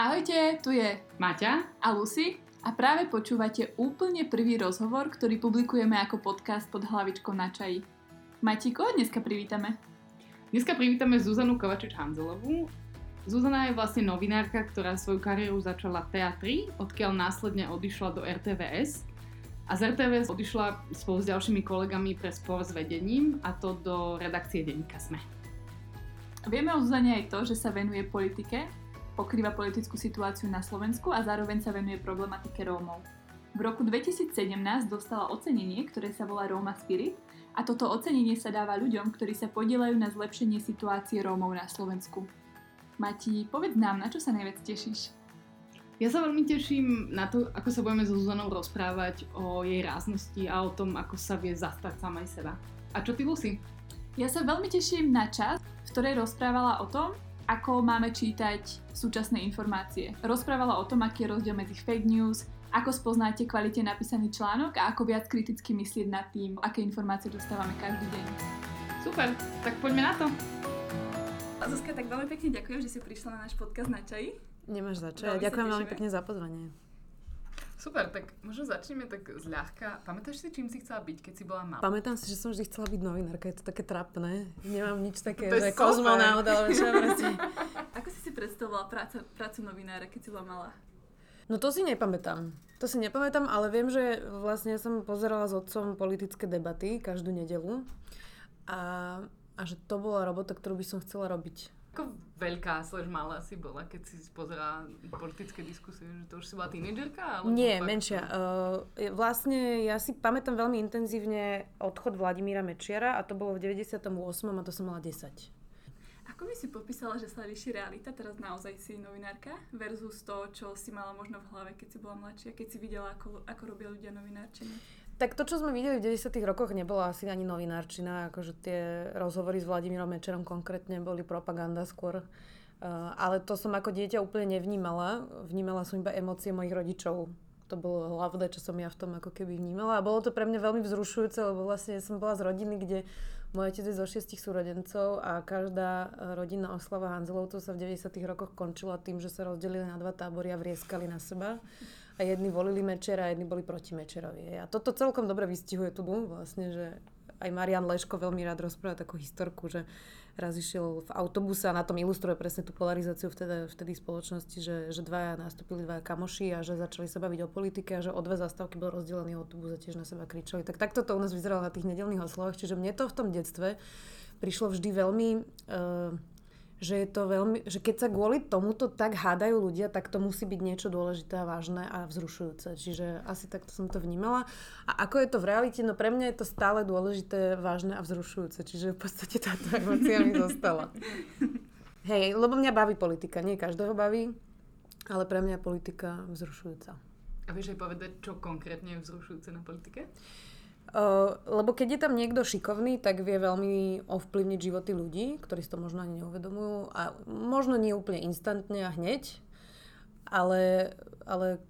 Ahojte, tu je Maťa a Lucy a práve počúvate úplne prvý rozhovor, ktorý publikujeme ako podcast pod hlavičkou na čaji. Mati, koho dneska privítame? Dneska privítame Zuzanu Kovačič-Hanzelovú. Zuzana je vlastne novinárka, ktorá svoju kariéru začala v teatri, odkiaľ následne odišla do RTVS. A z RTVS odišla spolu s ďalšími kolegami pre spor s vedením, a to do redakcie denníka SME. Vieme o Zuzane aj to, že sa venuje politike, pokrýva politickú situáciu na Slovensku a zároveň sa venuje problematike Rómov. V roku 2017 dostala ocenenie, ktoré sa volá Roma Spirit a toto ocenenie sa dáva ľuďom, ktorí sa podielajú na zlepšenie situácie Rómov na Slovensku. Mati, povedz nám, na čo sa najviac tešíš? Ja sa veľmi teším na to, ako sa budeme so Zuzanou rozprávať o jej ráznosti a o tom, ako sa vie zastať samej seba. A čo ty, Lucy? Ja sa veľmi teším na čas, v ktorej rozprávala o tom, ako máme čítať súčasné informácie. Rozprávala o tom, aký je rozdiel medzi fake news, ako spoznáte kvalite napísaný článok a ako viac kriticky myslieť nad tým, aké informácie dostávame každý deň. Super, tak poďme na to. Zuzka, tak veľmi pekne ďakujem, že si prišla na náš podcast na čaji. Nemáš za čo. Ďakujem veľmi pekne za pozvanie. Super, tak možno začneme tak zľahka. Pamätáš si, čím si chcela byť, keď si bola malá? Pamätám si, že som vždy chcela byť novinárka, je to také trapné. Nemám nič také, že kozmonaut, alebo čo Ako si si predstavovala práca, prácu novinára, keď si bola malá? No to si nepamätám. To si nepamätám, ale viem, že vlastne som pozerala s otcom politické debaty každú nedelu a, a že to bola robota, ktorú by som chcela robiť. Ako veľká slaž malá si bola, keď si pozerala politické diskusie? Že to už si bola tínedžerka? Nie, fakt... menšia. Uh, vlastne ja si pamätám veľmi intenzívne odchod Vladimíra Mečiara a to bolo v 98. a to som mala 10. Ako by si popísala, že sa líši realita, teraz naozaj si novinárka, versus to, čo si mala možno v hlave, keď si bola mladšia, keď si videla, ako, ako robia ľudia novinárčenie? Tak to, čo sme videli v 90 rokoch, nebola asi ani novinárčina, akože tie rozhovory s Vladimírom Mečerom konkrétne boli propaganda skôr. Uh, ale to som ako dieťa úplne nevnímala. Vnímala som iba emócie mojich rodičov. To bolo hlavné, čo som ja v tom ako keby vnímala. A bolo to pre mňa veľmi vzrušujúce, lebo vlastne som bola z rodiny, kde môj otec je zo šiestich súrodencov a každá rodinná oslava Hanzelovcov sa v 90 rokoch končila tým, že sa rozdelili na dva tábory a vrieskali na seba a jedni volili Mečera a jedni boli proti Mečerovi. A toto celkom dobre vystihuje tu vlastne, že aj Marian Leško veľmi rád rozpráva takú historku, že raz išiel v autobuse a na tom ilustruje presne tú polarizáciu vtedy, vtedy spoločnosti, že, že dvaja nastúpili dvaja kamoši a že začali sa baviť o politike a že o dve zastávky bol rozdelený autobus a tiež na seba kričali. Tak takto to u nás vyzeralo na tých nedelných oslovách, čiže mne to v tom detstve prišlo vždy veľmi uh, že je to veľmi, že keď sa kvôli tomuto tak hádajú ľudia, tak to musí byť niečo dôležité a vážne a vzrušujúce. Čiže asi takto som to vnímala. A ako je to v realite? No pre mňa je to stále dôležité, vážne a vzrušujúce. Čiže v podstate táto emocia mi zostala. Hej, lebo mňa baví politika. Nie každého baví, ale pre mňa je politika vzrušujúca. A vieš aj povedať, čo konkrétne je vzrušujúce na politike? Uh, lebo keď je tam niekto šikovný, tak vie veľmi ovplyvniť životy ľudí, ktorí si to možno ani neuvedomujú a možno nie úplne instantne a hneď, ale, ale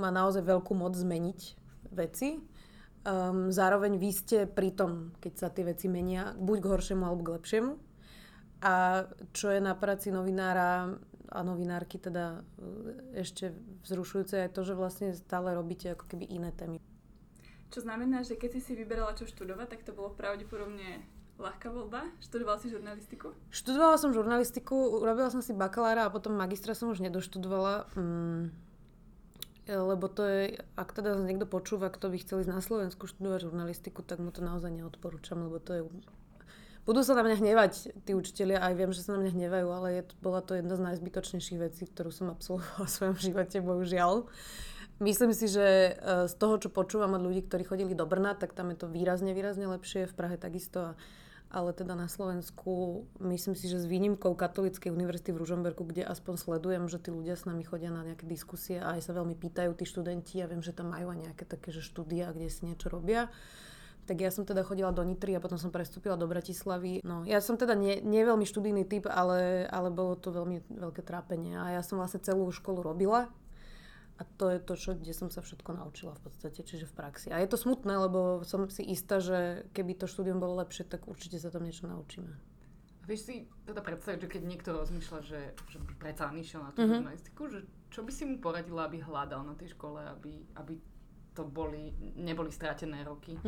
má naozaj veľkú moc zmeniť veci. Um, zároveň vy ste pri tom, keď sa tie veci menia, buď k horšiemu alebo k lepšiemu. A čo je na práci novinára a novinárky teda ešte vzrušujúce je to, že vlastne stále robíte ako keby iné témy. Čo znamená, že keď si si vyberala čo študovať, tak to bolo pravdepodobne ľahká voľba? Študovala si žurnalistiku? Študovala som žurnalistiku, urobila som si bakalára a potom magistra som už nedoštudovala. Mm, lebo to je, ak teda niekto počúva, kto by chcel ísť na Slovensku študovať žurnalistiku, tak mu to naozaj neodporúčam, lebo to je... Budú sa na mňa hnevať tí učitelia, aj viem, že sa na mňa hnevajú, ale je, bola to jedna z najzbytočnejších vecí, ktorú som absolvovala v svojom živote, bohužiaľ. Myslím si, že e, z toho, čo počúvam od ľudí, ktorí chodili do Brna, tak tam je to výrazne, výrazne lepšie, v Prahe takisto. Ale teda na Slovensku, myslím si, že s výnimkou Katolíckej univerzity v Ružomberku, kde aspoň sledujem, že tí ľudia s nami chodia na nejaké diskusie a aj sa veľmi pýtajú tí študenti. Ja viem, že tam majú aj nejaké také, že štúdia, kde si niečo robia tak ja som teda chodila do Nitry a potom som prestúpila do Bratislavy. No, ja som teda nie, nie veľmi študijný typ, ale, ale bolo to veľmi veľké trápenie. A ja som vlastne celú školu robila a to je to, čo, kde som sa všetko naučila v podstate, čiže v praxi. A je to smutné, lebo som si istá, že keby to štúdium bolo lepšie, tak určite sa tam niečo naučíme. A Vieš si teda predstaviť, že keď niekto rozmýšľa, že, že by predsa len išiel na tú Mhm. žurnalistiku, že čo by si mu poradila, aby hľadal na tej škole, aby, aby to boli, neboli strátené roky?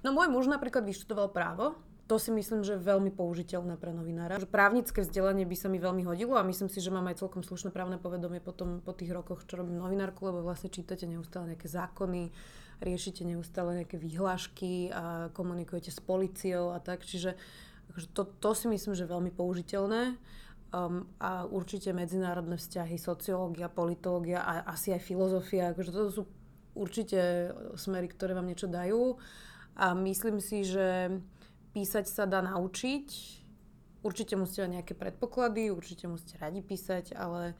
No môj muž napríklad vyštudoval právo. To si myslím, že je veľmi použiteľné pre novinára. Že právnické vzdelanie by sa mi veľmi hodilo a myslím si, že mám aj celkom slušné právne povedomie potom po tých rokoch, čo robím novinárku, lebo vlastne čítate neustále nejaké zákony, riešite neustále nejaké výhlášky a komunikujete s policiou a tak. Čiže akože to, to si myslím, že je veľmi použiteľné. Um, a určite medzinárodné vzťahy, sociológia, politológia a asi aj filozofia. Akože to sú určite smery, ktoré vám niečo dajú. A myslím si, že písať sa dá naučiť. Určite musíte mať nejaké predpoklady, určite musíte radi písať, ale,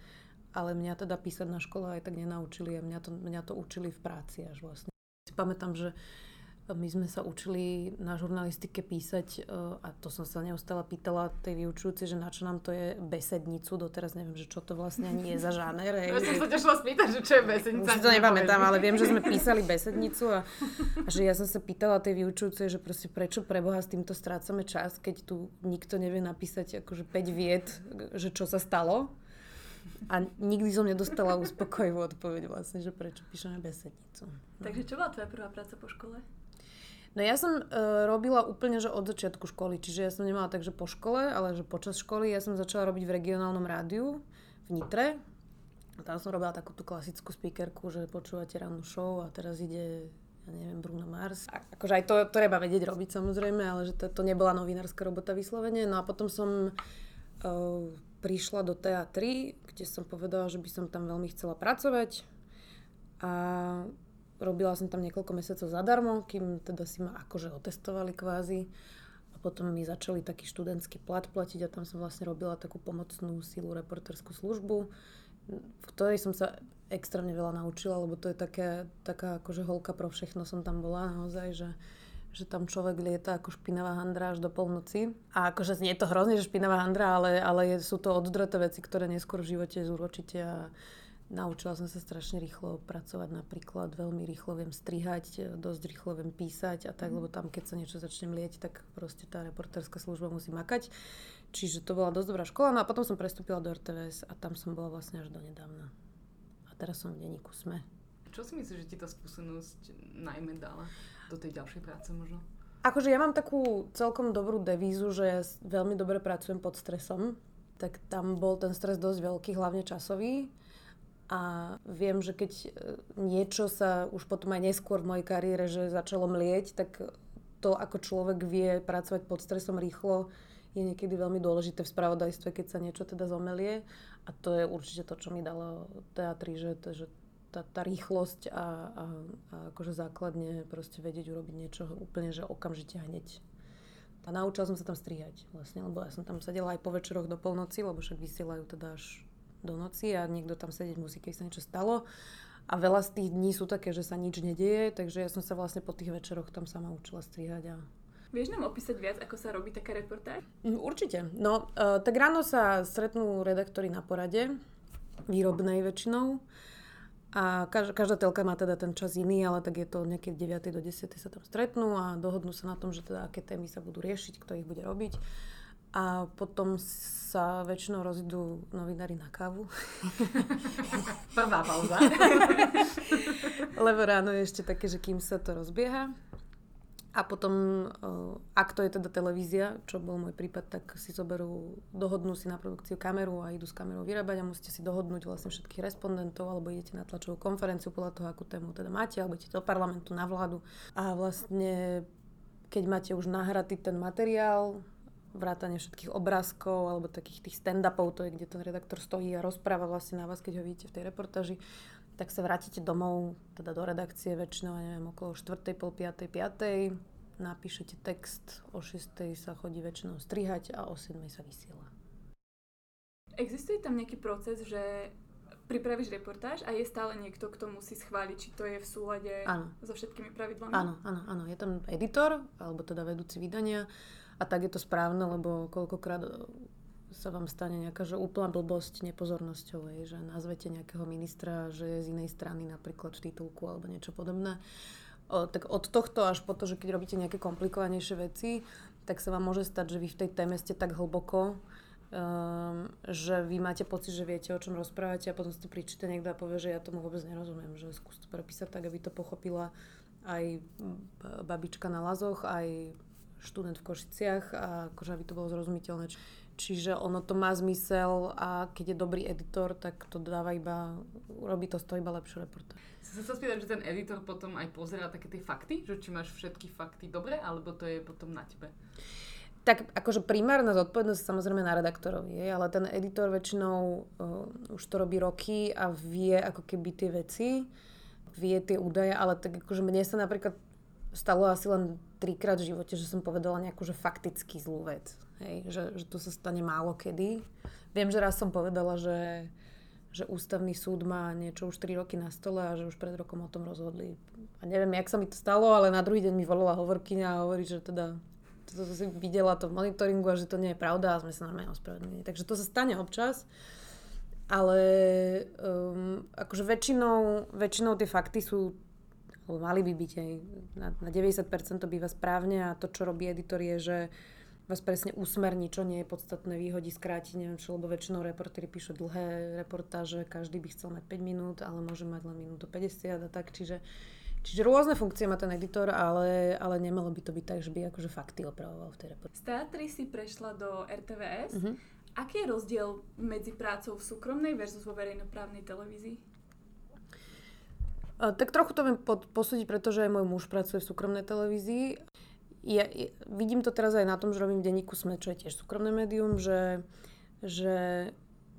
ale mňa teda písať na škole aj tak nenaučili a mňa to, mňa to učili v práci až vlastne. Si pamätám, že my sme sa učili na žurnalistike písať e, a to som sa neustále pýtala tej vyučujúcej, že na čo nám to je besednicu. Doteraz neviem, že čo to vlastne ani je za žáner. hej, Ja som sa ťa šla spýtať, že čo je besednica. už si to nepamätám, ale viem, že sme písali besednicu a, a že ja som sa pýtala tej vyučujúcej, že proste prečo pre Boha s týmto strácame čas, keď tu nikto nevie napísať akože 5 viet, že čo sa stalo. A nikdy som nedostala uspokojivú odpoveď vlastne, že prečo píšeme besednicu. Takže čo bola tvoja prvá práca po škole? No ja som uh, robila úplne, že od začiatku školy, čiže ja som nemala tak, po škole, ale že počas školy ja som začala robiť v regionálnom rádiu v Nitre. Tam som robila takú tú klasickú speakerku, že počúvate rannú show a teraz ide ja neviem, Bruno Mars. A, akože aj to treba vedieť robiť samozrejme, ale že to, to nebola novinárska robota vyslovene. No a potom som uh, prišla do TA3, kde som povedala, že by som tam veľmi chcela pracovať. A robila som tam niekoľko mesiacov zadarmo, kým teda si ma akože otestovali kvázi. A potom mi začali taký študentský plat platiť a tam som vlastne robila takú pomocnú sílu reporterskú službu, v ktorej som sa extrémne veľa naučila, lebo to je také, taká akože holka pro všechno som tam bola naozaj, že že tam človek lieta ako špinavá handra až do polnoci. A akože je to hrozne, že špinavá handra, ale, ale sú to oddreté veci, ktoré neskôr v živote zúročíte a Naučila som sa strašne rýchlo pracovať, napríklad veľmi rýchlo viem strihať, dosť rýchlo viem písať a tak, lebo tam keď sa niečo začne mlieť, tak proste tá reportérska služba musí makať. Čiže to bola dosť dobrá škola, no a potom som prestúpila do RTVS a tam som bola vlastne až do nedávna. A teraz som v denníku SME. Čo si myslíš, že ti tá skúsenosť najmä dala do tej ďalšej práce možno? Akože ja mám takú celkom dobrú devízu, že ja veľmi dobre pracujem pod stresom. Tak tam bol ten stres dosť veľký, hlavne časový. A viem, že keď e, niečo sa už potom aj neskôr v mojej kariére, že začalo mlieť, tak to, ako človek vie pracovať pod stresom rýchlo, je niekedy veľmi dôležité v spravodajstve, keď sa niečo teda zomelie. A to je určite to, čo mi dalo teatri, že, to, že tá, tá rýchlosť a, a, a akože základne proste vedieť urobiť niečo úplne, že okamžite hneď. A naučila som sa tam strihať vlastne, lebo ja som tam sedela aj po večeroch do polnoci, lebo však vysielajú teda až do noci a niekto tam sedieť musí, keď sa niečo stalo. A veľa z tých dní sú také, že sa nič nedieje, takže ja som sa vlastne po tých večeroch tam sama učila strihať a Vieš nám opísať viac, ako sa robí taká reportáž? Mm, Určite. No, uh, tak ráno sa stretnú redaktori na porade, výrobnej väčšinou. A každá, každá telka má teda ten čas iný, ale tak je to nejaké 9. do 10. sa tam stretnú a dohodnú sa na tom, že teda aké témy sa budú riešiť, kto ich bude robiť. A potom sa väčšinou rozidú novinári na kávu, Prvá pauza. lebo ráno je ešte také, že kým sa to rozbieha. A potom, eh, ak to je teda televízia, čo bol môj prípad, tak si zoberú, dohodnú si na produkciu kameru a idú s kamerou vyrábať a musíte si dohodnúť vlastne všetkých respondentov, alebo idete na tlačovú konferenciu podľa toho, akú tému teda máte, alebo idete do parlamentu, na vládu. A vlastne, keď máte už nahratý ten materiál, vrátanie všetkých obrázkov alebo takých tých stand-upov, to je, kde ten redaktor stojí a rozpráva vlastne na vás, keď ho vidíte v tej reportáži, tak sa vrátite domov, teda do redakcie väčšinou, neviem, okolo 4. pol 5. 5. napíšete text, o 6. sa chodí väčšinou strihať a o 7. sa vysiela. Existuje tam nejaký proces, že pripravíš reportáž a je stále niekto, kto musí schváliť, či to je v súlade Áno. so všetkými pravidlami? Áno, áno, áno. Je tam editor, alebo teda vedúci vydania a tak je to správne, lebo koľkokrát e, sa vám stane nejaká že úplná blbosť nepozornosťou, hej, že nazvete nejakého ministra, že je z inej strany napríklad v titulku alebo niečo podobné. O, tak od tohto až po to, že keď robíte nejaké komplikovanejšie veci, tak sa vám môže stať, že vy v tej téme ste tak hlboko, um, že vy máte pocit, že viete, o čom rozprávate a potom si to príčite niekto a povie, že ja tomu vôbec nerozumiem, že skús to prepísať tak, aby to pochopila aj babička na Lazoch, aj študent v Košiciach a akože aby to bolo zrozumiteľné. Čiže ono to má zmysel a keď je dobrý editor, tak to dáva iba, robí to z toho iba lepšiu reportáž. Sa sa spýtať, že ten editor potom aj pozerá také tie fakty, že či máš všetky fakty dobre, alebo to je potom na tebe? Tak akože primárna zodpovednosť samozrejme na redaktorovi, je, ale ten editor väčšinou uh, už to robí roky a vie ako keby tie veci, vie tie údaje, ale tak akože mne sa napríklad stalo asi len trikrát v živote, že som povedala nejakú že fakticky zlú vec. Hej, že, že to sa stane málo kedy. Viem, že raz som povedala, že, že ústavný súd má niečo už 3 roky na stole a že už pred rokom o tom rozhodli. A neviem, jak sa mi to stalo, ale na druhý deň mi volala hovorkyňa a hovorí, že teda to, to si videla to v monitoringu a že to nie je pravda a sme sa normálne ospravedlnili. Takže to sa stane občas. Ale um, akože väčšinou, väčšinou tie fakty sú alebo mali by byť aj na, na 90% to býva správne a to, čo robí editor je, že vás presne usmerní, čo nie je podstatné, vyhodí, skráti, neviem čo, lebo väčšinou reportéri píšu dlhé reportáže, každý by chcel mať 5 minút, ale môže mať len minútu 50 a tak, čiže Čiže rôzne funkcie má ten editor, ale, ale nemalo by to byť tak, že by akože fakty opravoval v tej reportáži. Z teatry si prešla do RTVS. Uh-huh. Aký je rozdiel medzi prácou v súkromnej versus vo verejnoprávnej televízii? Tak trochu to viem posúdiť, pretože aj môj muž pracuje v súkromnej televízii ja, ja vidím to teraz aj na tom, že robím denníku SME, čo je tiež súkromné médium, že, že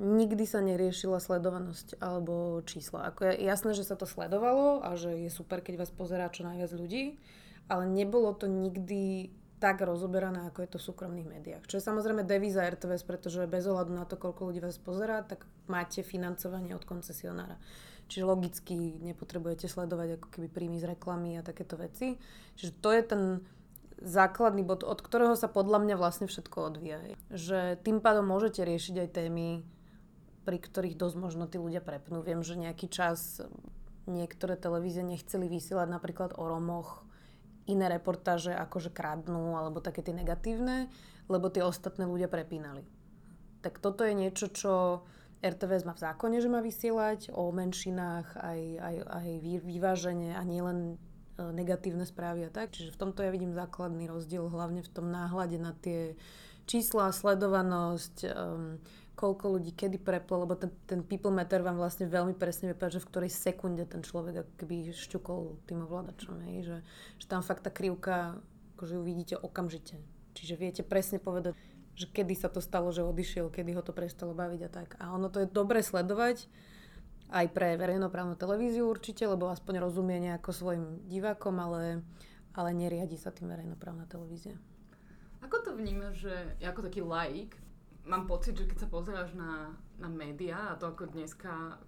nikdy sa neriešila sledovanosť alebo čísla. Ako je jasné, že sa to sledovalo a že je super, keď vás pozerá čo najviac ľudí, ale nebolo to nikdy tak rozoberané, ako je to v súkromných médiách. Čo je samozrejme devíza RTVS, pretože bez ohľadu na to, koľko ľudí vás pozerá, tak máte financovanie od koncesionára. Čiže logicky nepotrebujete sledovať ako keby príjmy z reklamy a takéto veci. Čiže to je ten základný bod, od ktorého sa podľa mňa vlastne všetko odvíja. Že tým pádom môžete riešiť aj témy, pri ktorých dosť možno tí ľudia prepnú. Viem, že nejaký čas niektoré televízie nechceli vysielať napríklad o Romoch iné reportáže ako že kradnú alebo také tie negatívne, lebo tie ostatné ľudia prepínali. Tak toto je niečo, čo RTVS má v zákone, že má vysielať o menšinách aj, aj, aj vyváženie a nielen E, negatívne správy a tak. Čiže v tomto ja vidím základný rozdiel, hlavne v tom náhľade na tie čísla, sledovanosť, um, koľko ľudí kedy preplo, lebo ten, ten people meter vám vlastne veľmi presne že v ktorej sekunde ten človek keby šťukol tým ovládačom. Hej? Že, že tam fakt tá krivka, akože ju vidíte okamžite. Čiže viete presne povedať, že kedy sa to stalo, že odišiel, kedy ho to prestalo baviť a tak. A ono to je dobre sledovať, aj pre verejnoprávnu televíziu určite, lebo aspoň rozumie nejako svojim divákom, ale, ale neriadi sa tým verejnoprávna televízia. Ako to vnímaš, že ako taký laik, mám pocit, že keď sa pozeráš na, na médiá a to ako dneska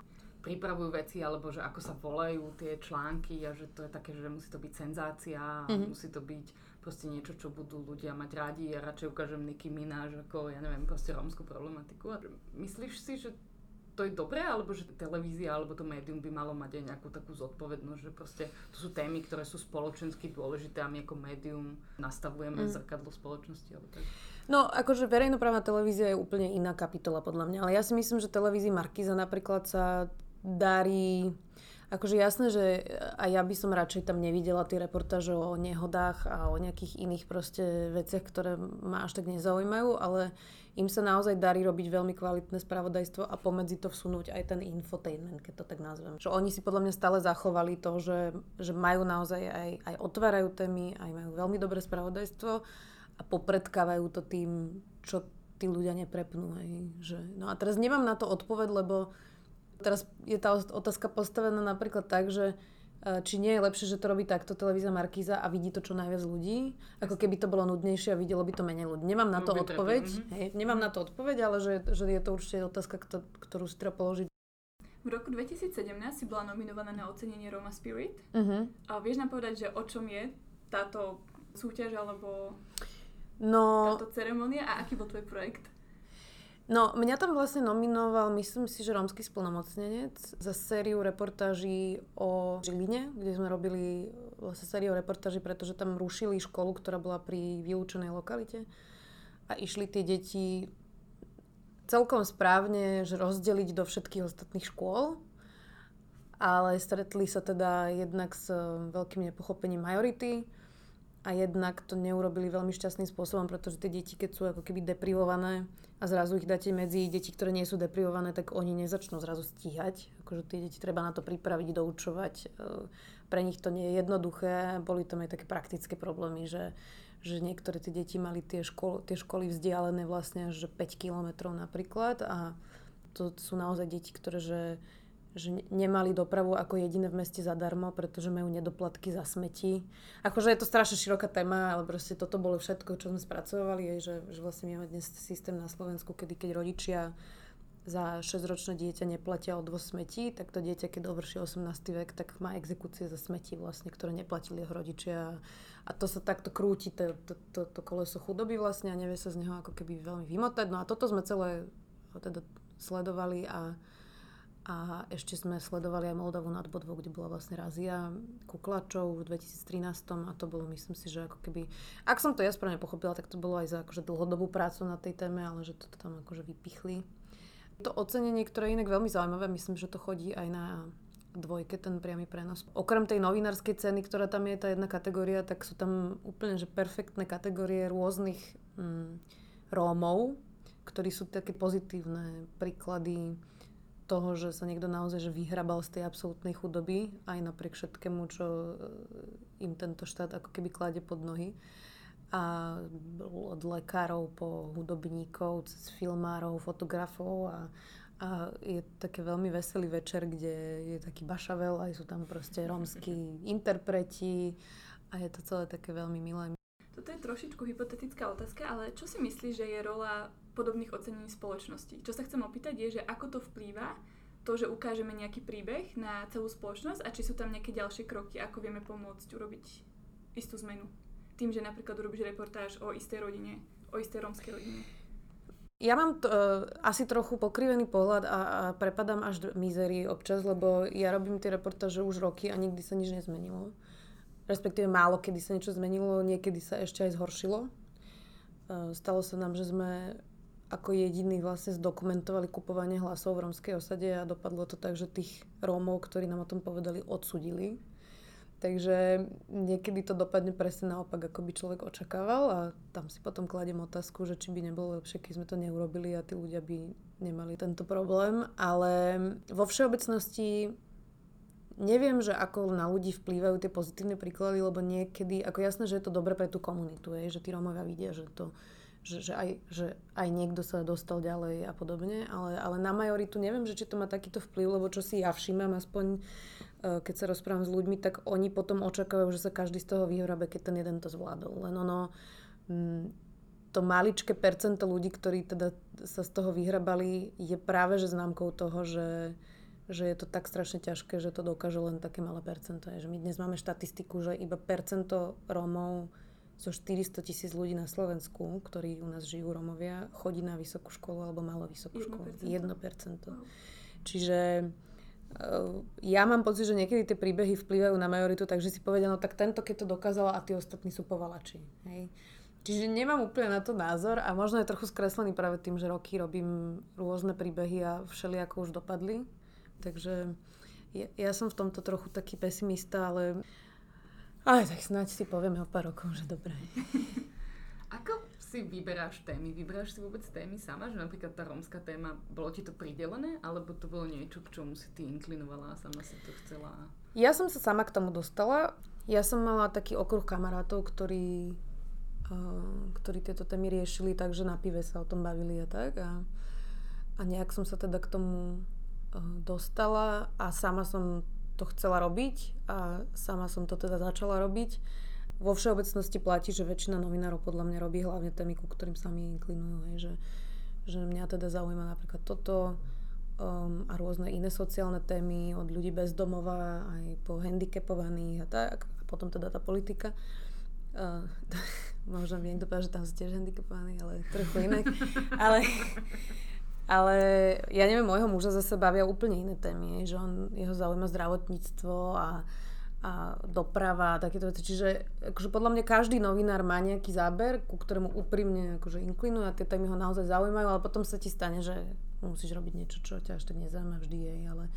pripravujú veci, alebo že ako sa volajú tie články a že to je také, že musí to byť senzácia, mm-hmm. musí to byť proste niečo, čo budú ľudia mať radi. Ja radšej ukážem Niky Mináž ako, ja neviem, proste rómskú problematiku. A myslíš si, že to je dobré, alebo že televízia alebo to médium by malo mať aj nejakú takú zodpovednosť, že proste to sú témy, ktoré sú spoločensky dôležité a my ako médium nastavujeme mm. zrkadlo spoločnosti. Alebo tak. No, akože verejnoprávna televízia je úplne iná kapitola podľa mňa, ale ja si myslím, že televízii Markiza napríklad sa darí Akože jasné, že aj ja by som radšej tam nevidela tie reportáže o nehodách a o nejakých iných proste veciach, ktoré ma až tak nezaujímajú, ale im sa naozaj darí robiť veľmi kvalitné spravodajstvo a pomedzi to vsunúť aj ten infotainment, keď to tak nazvem. Čo oni si podľa mňa stále zachovali to, že, že majú naozaj aj, aj otvárajú témy, aj majú veľmi dobré spravodajstvo a popredkávajú to tým, čo tí ľudia neprepnú. Aj, že... No a teraz nemám na to odpoveď, lebo teraz je tá otázka postavená napríklad tak, že Eh, či nie je lepšie, že to robí takto televízia Markíza a vidí to čo najviac ľudí, ako keby to bolo nudnejšie a videlo by to menej ľudí. Nemám na to odpoveď, mhm. hej, nemám na to odpoveď, ale že, že je to určite otázka, ktorú si treba položiť. V roku 2017 si bola nominovaná na ocenenie Roma Spirit. Uh-huh. A vieš nám povedať, že o čom je táto súťaž alebo no, táto ceremonia a aký bol tvoj projekt? No, mňa tam vlastne nominoval, myslím si, že rómsky splnomocnenec za sériu reportáží o Žiline, kde sme robili vlastne sériu reportáží, pretože tam rušili školu, ktorá bola pri vylúčenej lokalite. A išli tie deti celkom správne že rozdeliť do všetkých ostatných škôl, ale stretli sa teda jednak s veľkým nepochopením majority, a jednak to neurobili veľmi šťastným spôsobom, pretože tie deti, keď sú ako keby deprivované a zrazu ich dáte medzi deti, ktoré nie sú deprivované, tak oni nezačnú zrazu stíhať. Akože tie deti treba na to pripraviť, doučovať. E, pre nich to nie je jednoduché. Boli tam aj také praktické problémy, že, že niektoré tie deti mali tie, škol, tie školy vzdialené vlastne až 5 kilometrov napríklad a to sú naozaj deti, ktoré že že nemali dopravu ako jediné v meste zadarmo, pretože majú nedoplatky za smeti. Akože je to strašne široká téma, ale proste toto bolo všetko, čo sme spracovali, že, že vlastne máme dnes systém na Slovensku, kedy keď rodičia za 6-ročné dieťa neplatia odvoz smetí, tak to dieťa, keď dovrší 18. vek, tak má exekúcie za smeti vlastne, ktoré neplatili jeho rodičia. A to sa takto krúti, to, to, to, to koleso chudoby vlastne a nevie sa z neho ako keby veľmi vymotať. No a toto sme celé teda sledovali a a ešte sme sledovali aj Moldavu nad Bodvou, kde bola vlastne razia kuklačov v 2013 a to bolo, myslím si, že ako keby... Ak som to ja správne pochopila, tak to bolo aj za akože dlhodobú prácu na tej téme, ale že to tam akože vypichli. To ocenenie, ktoré je inak veľmi zaujímavé, myslím, že to chodí aj na dvojke, ten priamy prenos. Okrem tej novinárskej ceny, ktorá tam je, tá jedna kategória, tak sú tam úplne že perfektné kategórie rôznych mm, Rómov, ktorí sú také pozitívne príklady toho, že sa niekto naozaj že vyhrabal z tej absolútnej chudoby, aj napriek všetkému, čo e, im tento štát ako keby klade pod nohy. A od lekárov po hudobníkov, cez filmárov, fotografov a, a je také veľmi veselý večer, kde je taký bašavel, aj sú tam proste rómsky interpreti a je to celé také veľmi milé. Toto je trošičku hypotetická otázka, ale čo si myslíš, že je rola podobných ocenení spoločnosti? Čo sa chcem opýtať je, že ako to vplýva to, že ukážeme nejaký príbeh na celú spoločnosť a či sú tam nejaké ďalšie kroky, ako vieme pomôcť urobiť istú zmenu. Tým, že napríklad urobíš reportáž o istej rodine, o istej rómskej rodine. Ja mám t- uh, asi trochu pokrivený pohľad a, a prepadám až do mizery občas, lebo ja robím tie reportáže už roky a nikdy sa nič nezmenilo respektíve málo kedy sa niečo zmenilo, niekedy sa ešte aj zhoršilo. E, stalo sa nám, že sme ako jediní vlastne zdokumentovali kupovanie hlasov v romskej osade a dopadlo to tak, že tých Rómov, ktorí nám o tom povedali, odsudili. Takže niekedy to dopadne presne naopak, ako by človek očakával a tam si potom kladiem otázku, že či by nebolo lepšie, keď sme to neurobili a tí ľudia by nemali tento problém. Ale vo všeobecnosti Neviem, že ako na ľudí vplývajú tie pozitívne príklady, lebo niekedy, ako jasné, že je to dobre pre tú komunitu, je, že tí Rómovia vidia, že to že, že, aj, že aj niekto sa dostal ďalej a podobne, ale, ale na majoritu neviem, že či to má takýto vplyv, lebo čo si ja všímam, aspoň e, keď sa rozprávam s ľuďmi, tak oni potom očakávajú, že sa každý z toho vyhrabe, keď ten jeden to zvládol. Len ono, mm, to maličké percento ľudí, ktorí teda sa z toho vyhrabali, je práve že známkou toho, že, že je to tak strašne ťažké, že to dokáže len také malé percento. Že my dnes máme štatistiku, že iba percento Rómov zo 400 tisíc ľudí na Slovensku, ktorí u nás žijú Rómovia, chodí na vysokú školu alebo malo vysokú 1%. školu. 1%. Wow. Čiže eh, ja mám pocit, že niekedy tie príbehy vplývajú na majoritu, takže si povedia, no tak tento keď to dokázal a tí ostatní sú povalači. Hej. Čiže nemám úplne na to názor a možno je trochu skreslený práve tým, že roky robím rôzne príbehy a všelijako už dopadli. Takže ja, ja som v tomto trochu taký pesimista, ale ale tak snáď si povieme o pár rokov, že dobre. Ako si vyberáš témy? Vyberáš si vôbec témy sama? Že napríklad tá rómska téma, bolo ti to pridelené? Alebo to bolo niečo, k čomu si ty inklinovala a sama si to chcela? Ja som sa sama k tomu dostala. Ja som mala taký okruh kamarátov, ktorí, uh, ktorí tieto témy riešili tak, že na pive sa o tom bavili a tak. A, a nejak som sa teda k tomu Eh, dostala a sama som to chcela robiť a sama som to teda začala robiť. Vo všeobecnosti platí, že väčšina novinárov podľa mňa robí hlavne témy, ku ktorým sa mi inklinujú. Hej, že, že mňa teda zaujíma napríklad toto um, a rôzne iné sociálne témy od ľudí bez domova aj po handicapovaných a tak. A potom teda tá politika. Uh, možno mi niekto povedal, že tam sú tiež handicapovaní, ale trochu inak. ale Ale ja neviem, môjho muža zase bavia úplne iné témy, že on, jeho zaujíma zdravotníctvo a, a doprava a takéto veci. Čiže akože podľa mňa každý novinár má nejaký záber, ku ktorému úprimne akože inklinuje a tie témy ho naozaj zaujímajú, ale potom sa ti stane, že musíš robiť niečo, čo ťa až tak nezaujíma vždy jej, ale,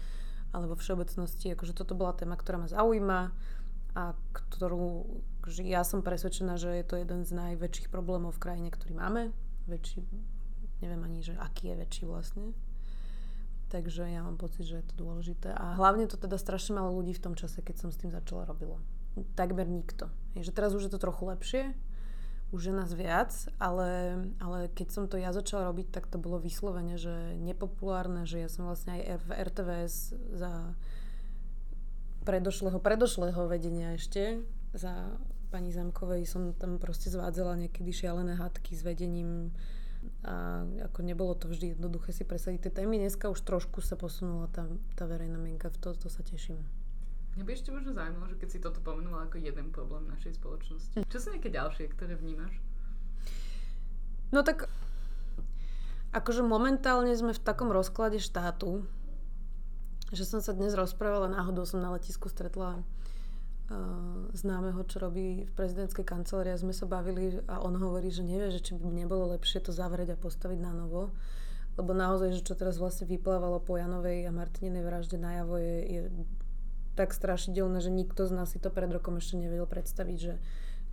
ale vo všeobecnosti, akože toto bola téma, ktorá ma zaujíma a ktorú, akože ja som presvedčená, že je to jeden z najväčších problémov v krajine, ktorý máme. Väčší, neviem ani, že aký je väčší vlastne. Takže ja mám pocit, že je to dôležité. A hlavne to teda strašne malo ľudí v tom čase, keď som s tým začala robilo. Takmer nikto. Je, že teraz už je to trochu lepšie, už je nás viac, ale, ale keď som to ja začala robiť, tak to bolo vyslovene, že nepopulárne, že ja som vlastne aj v RTVS za predošlého, predošlého vedenia ešte, za pani Zemkovej som tam proste zvádzala niekedy šialené hádky s vedením a ako nebolo to vždy jednoduché si presadiť tie témy. Dneska už trošku sa posunula tá, tá verejná mienka, v to, to sa teším. Mňa by ešte možno zaujímalo, že keď si toto pomenula ako jeden problém našej spoločnosti. Čo sú nejaké ďalšie, ktoré vnímaš? No tak akože momentálne sme v takom rozklade štátu, že som sa dnes rozprávala, náhodou som na letisku stretla známeho, čo robí v prezidentskej kancelárii a sme sa bavili a on hovorí, že nevie, že či by nebolo lepšie to zavrieť a postaviť na novo. Lebo naozaj, že čo teraz vlastne vyplávalo po Janovej a Martinenej vražde najavo je, je tak strašidelné, že nikto z nás si to pred rokom ešte nevedel predstaviť, že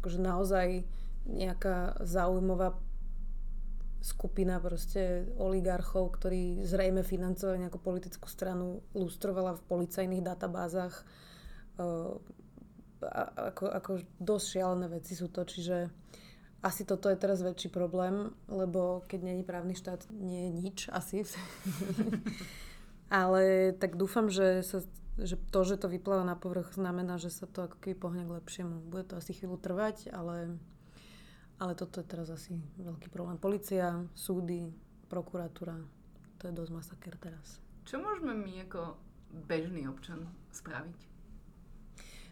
akože naozaj nejaká zaujímavá skupina proste oligarchov, ktorí zrejme financovali nejakú politickú stranu, lustrovala v policajných databázach. Ako, ako dosť šialené veci sú to, čiže asi toto je teraz väčší problém, lebo keď není právny štát, nie je nič asi. Ale tak dúfam, že, sa, že to, že to vypláva na povrch, znamená, že sa to ako keby pohne k lepšiemu. Bude to asi chvíľu trvať, ale, ale toto je teraz asi veľký problém. Polícia, súdy, prokuratúra, to je dosť masaker teraz. Čo môžeme my ako bežný občan spraviť?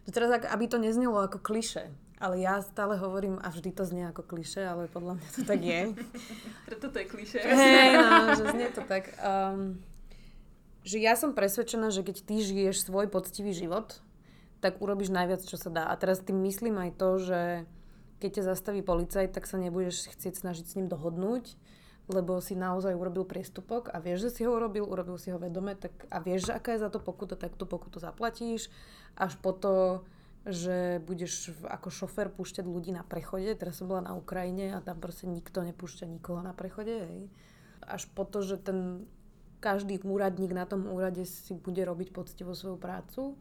Teraz, aby to neznelo ako kliše, ale ja stále hovorím, a vždy to znie ako kliše, ale podľa mňa to tak je. Preto to je kliše. Hej, no, že znie to tak. Um, že ja som presvedčená, že keď ty žiješ svoj poctivý život, tak urobíš najviac, čo sa dá. A teraz tým myslím aj to, že keď ťa zastaví policajt, tak sa nebudeš chcieť snažiť s ním dohodnúť, lebo si naozaj urobil priestupok a vieš, že si ho urobil, urobil si ho vedome tak, a vieš, že aká je za to pokuta, tak tú pokutu zaplatíš až po to, že budeš ako šofér púšťať ľudí na prechode. Teraz som bola na Ukrajine a tam proste nikto nepúšťa nikoho na prechode. Hej. Až po to, že ten každý úradník na tom úrade si bude robiť poctivo svoju prácu.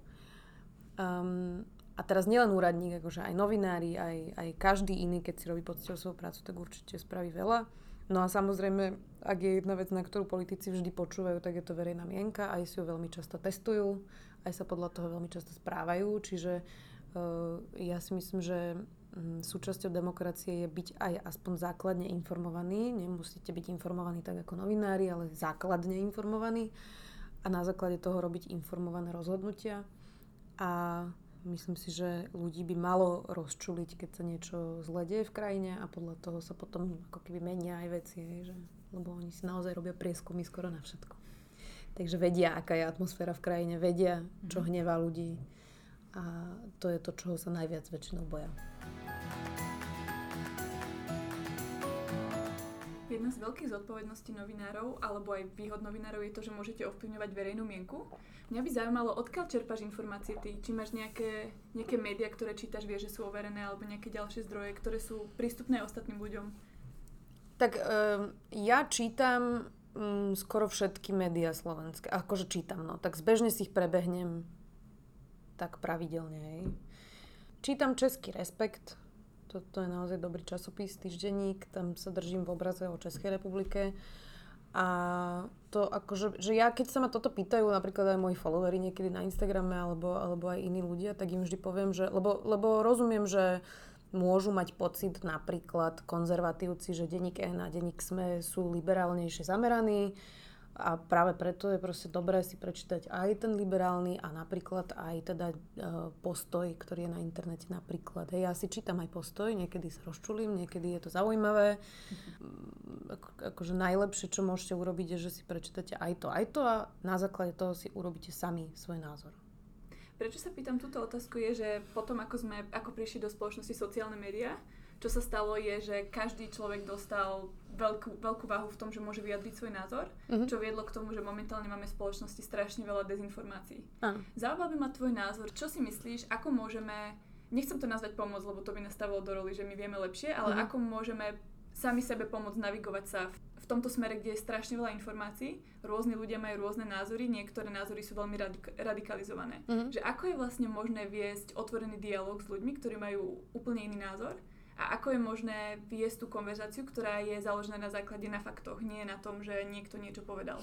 Um, a teraz nielen úradník, akože aj novinári, aj, aj každý iný, keď si robí poctivo svoju prácu, tak určite spraví veľa. No a samozrejme, ak je jedna vec, na ktorú politici vždy počúvajú, tak je to verejná mienka, aj si ju veľmi často testujú aj sa podľa toho veľmi často správajú, čiže uh, ja si myslím, že um, súčasťou demokracie je byť aj aspoň základne informovaný. Nemusíte byť informovaní tak ako novinári, ale základne informovaní a na základe toho robiť informované rozhodnutia. A myslím si, že ľudí by malo rozčuliť, keď sa niečo zle deje v krajine a podľa toho sa potom ako keby menia aj veci, že, lebo oni si naozaj robia prieskumy skoro na všetko. Takže vedia, aká je atmosféra v krajine, vedia, čo mhm. hnevá ľudí. A to je to, čoho sa najviac väčšinou boja. Jedna z veľkých zodpovedností novinárov, alebo aj výhod novinárov je to, že môžete ovplyvňovať verejnú mienku. Mňa by zaujímalo, odkiaľ čerpáš informácie ty? Či máš nejaké, nejaké médiá, ktoré čítaš, vieš, že sú overené, alebo nejaké ďalšie zdroje, ktoré sú prístupné ostatným ľuďom? Tak um, ja čítam mm, skoro všetky médiá slovenské. Akože čítam, no. Tak zbežne si ich prebehnem tak pravidelne, hej. Čítam Český Respekt, toto je naozaj dobrý časopis, týždenník, tam sa držím v obraze o Českej republike. A to akože, že ja keď sa ma toto pýtajú, napríklad aj moji followery niekedy na Instagrame alebo, alebo aj iní ľudia, tak im vždy poviem, že, lebo, lebo rozumiem, že môžu mať pocit napríklad konzervatívci, že denník N a denník SME sú liberálnejšie zameraní A práve preto je proste dobré si prečítať aj ten liberálny a napríklad aj teda e, postoj, ktorý je na internete napríklad. Hej, ja si čítam aj postoj, niekedy sa rozčulím, niekedy je to zaujímavé. Mm, ako, akože najlepšie, čo môžete urobiť, je, že si prečítate aj to, aj to a na základe toho si urobíte sami svoj názor. Prečo sa pýtam túto otázku je, že potom ako sme, ako prišli do spoločnosti sociálne médiá, čo sa stalo je, že každý človek dostal veľkú, veľkú váhu v tom, že môže vyjadriť svoj názor, mm-hmm. čo viedlo k tomu, že momentálne máme v spoločnosti strašne veľa dezinformácií. Ah. Zaujímal by ma tvoj názor, čo si myslíš, ako môžeme, nechcem to nazvať pomoc, lebo to by nastavilo do roli, že my vieme lepšie, ale mm-hmm. ako môžeme sami sebe pomôcť navigovať sa v, v tomto smere, kde je strašne veľa informácií, rôzni ľudia majú rôzne názory, niektoré názory sú veľmi radik- radikalizované. Mm-hmm. Že ako je vlastne možné viesť otvorený dialog s ľuďmi, ktorí majú úplne iný názor a ako je možné viesť tú konverzáciu, ktorá je založená na základe na faktoch, nie na tom, že niekto niečo povedal.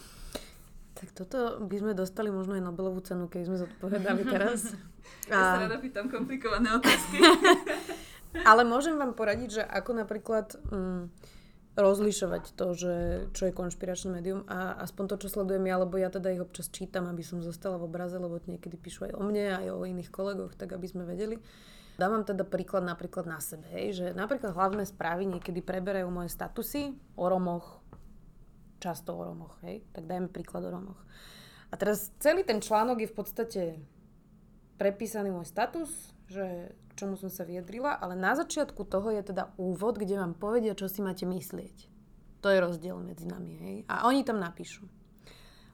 Tak toto by sme dostali možno aj Nobelovú cenu, keď sme zodpovedali teraz. ja a... sa rada pýtam komplikované otázky. Ale môžem vám poradiť, že ako napríklad mm, rozlišovať to, že čo je konšpiračné médium a aspoň to, čo sledujem ja, lebo ja teda ich občas čítam, aby som zostala v obraze, lebo niekedy píšu aj o mne, aj o iných kolegoch, tak aby sme vedeli. Dám vám teda príklad napríklad na sebe, hej, že napríklad hlavné správy niekedy preberajú moje statusy o Romoch, často o Romoch, hej, tak dajme príklad o Romoch. A teraz celý ten článok je v podstate prepísaný môj status, že k čomu som sa vyjadrila, ale na začiatku toho je teda úvod, kde vám povedia, čo si máte myslieť. To je rozdiel medzi nami, hej. A oni tam napíšu.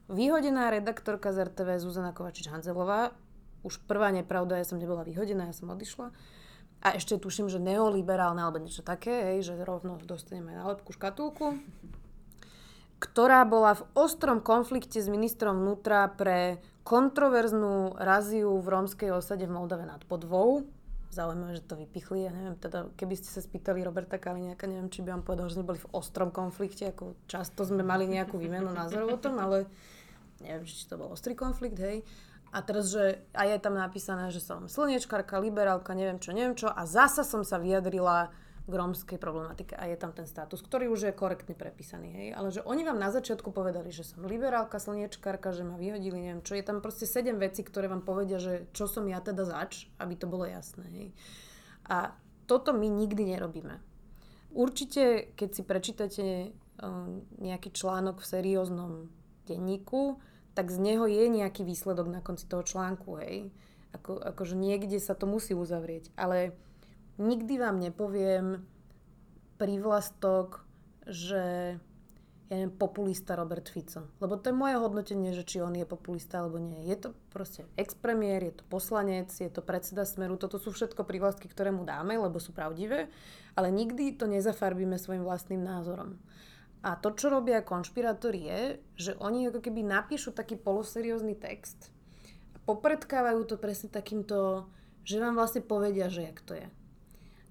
Vyhodená redaktorka z RTV Zuzana Kovačič-Hanzelová už prvá nepravda, ja som nebola vyhodená, ja som odišla. A ešte tuším, že neoliberálne alebo niečo také, hej, že rovno dostaneme nálepku škatulku, ktorá bola v ostrom konflikte s ministrom vnútra pre kontroverznú raziu v rómskej osade v Moldave nad Podvou. Zaujímavé, že to vypichli. Ja neviem, teda, keby ste sa spýtali Roberta Kaliňáka, neviem, či by vám povedal, že sme boli v ostrom konflikte, ako často sme mali nejakú výmenu názorov o tom, ale neviem, či to bol ostrý konflikt, hej. A teraz, že aj je tam napísané, že som slniečkarka, liberálka, neviem čo, neviem čo. A zasa som sa vyjadrila k rómskej problematike. A je tam ten status, ktorý už je korektne prepísaný. Hej? Ale že oni vám na začiatku povedali, že som liberálka, slniečkarka, že ma vyhodili, neviem čo. Je tam proste sedem vecí, ktoré vám povedia, že čo som ja teda zač, aby to bolo jasné. Hej? A toto my nikdy nerobíme. Určite, keď si prečítate um, nejaký článok v serióznom denníku, tak z neho je nejaký výsledok na konci toho článku, hej. Ako, akože niekde sa to musí uzavrieť. Ale nikdy vám nepoviem prívlastok, že ja neviem, populista Robert Fico. Lebo to je moje hodnotenie, že či on je populista alebo nie. Je to proste ex-premiér, je to poslanec, je to predseda Smeru. Toto sú všetko prívlastky, ktoré mu dáme, lebo sú pravdivé. Ale nikdy to nezafarbíme svojim vlastným názorom. A to, čo robia konšpirátori je, že oni ako keby napíšu taký poloseriózny text a popredkávajú to presne takýmto, že vám vlastne povedia, že jak to je.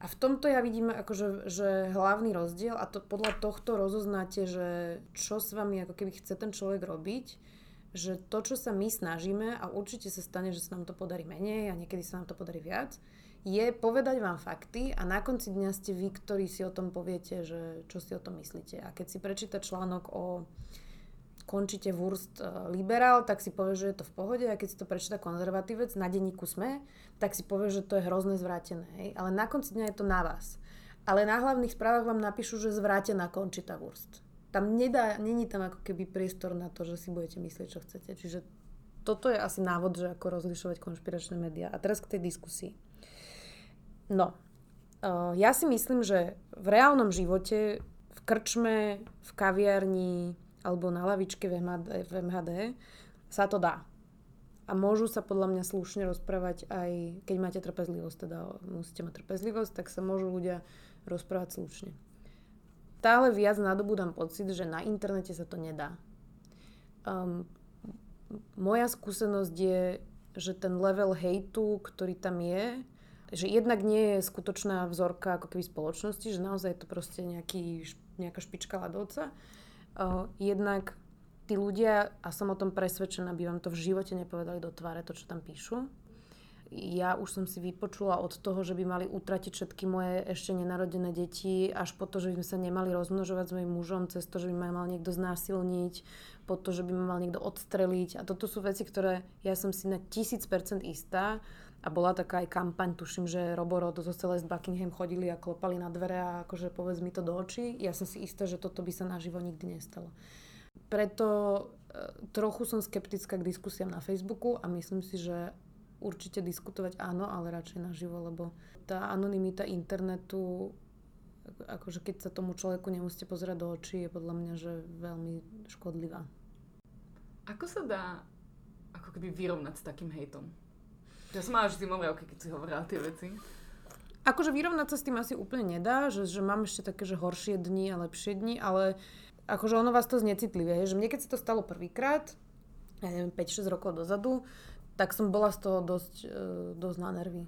A v tomto ja vidím akože, že hlavný rozdiel a to podľa tohto rozoznáte, že čo s vami ako keby chce ten človek robiť, že to, čo sa my snažíme a určite sa stane, že sa nám to podarí menej a niekedy sa nám to podarí viac, je povedať vám fakty a na konci dňa ste vy, ktorí si o tom poviete, že čo si o tom myslíte. A keď si prečíta článok o končite Wurst e, liberál, tak si povie, že je to v pohode a keď si to prečíta konzervatívec na denníku SME, tak si povie, že to je hrozné zvrátené. Hej? Ale na konci dňa je to na vás. Ale na hlavných správach vám napíšu, že zvrátená končita Wurst. Tam nedá, není tam ako keby priestor na to, že si budete myslieť, čo chcete. Čiže toto je asi návod, že ako rozlišovať konšpiračné médiá. A teraz k tej diskusii. No, uh, ja si myslím, že v reálnom živote, v krčme, v kaviarni alebo na lavičke v MHD, v MHD sa to dá. A môžu sa podľa mňa slušne rozprávať aj, keď máte trpezlivosť, teda musíte mať trpezlivosť, tak sa môžu ľudia rozprávať slušne. Stále viac nadobúdam pocit, že na internete sa to nedá. Um, moja skúsenosť je, že ten level hejtu, ktorý tam je, že jednak nie je skutočná vzorka ako keby spoločnosti, že naozaj je to proste nejaký, nejaká špička ľadovca. Jednak tí ľudia, a som o tom presvedčená, by vám to v živote nepovedali do tváre, to, čo tam píšu. ja už som si vypočula od toho, že by mali utratiť všetky moje ešte nenarodené deti, až po to, že by sme sa nemali rozmnožovať s mojim mužom, cez to, že by ma mal niekto znásilniť, po to, že by ma mal niekto odstreliť. A toto sú veci, ktoré ja som si na tisíc percent istá. A bola taká aj kampaň, tuším, že Roboro zo Celeste Buckingham chodili a klopali na dvere a akože povedz mi to do očí. Ja som si istá, že toto by sa naživo nikdy nestalo. Preto e, trochu som skeptická k diskusiám na Facebooku a myslím si, že určite diskutovať áno, ale radšej naživo, lebo tá anonimita internetu, akože keď sa tomu človeku nemusíte pozerať do očí, je podľa mňa, že veľmi škodlivá. Ako sa dá ako keby vyrovnať s takým hejtom? Ja som mala vždy oky, keď si hovorila tie veci. Akože vyrovnať sa s tým asi úplne nedá, že, že mám ešte také, že horšie dni a lepšie dni, ale akože ono vás to znecitlivie, že mne keď sa to stalo prvýkrát, ja neviem, 5-6 rokov dozadu, tak som bola z toho dosť, e, dosť na nervy.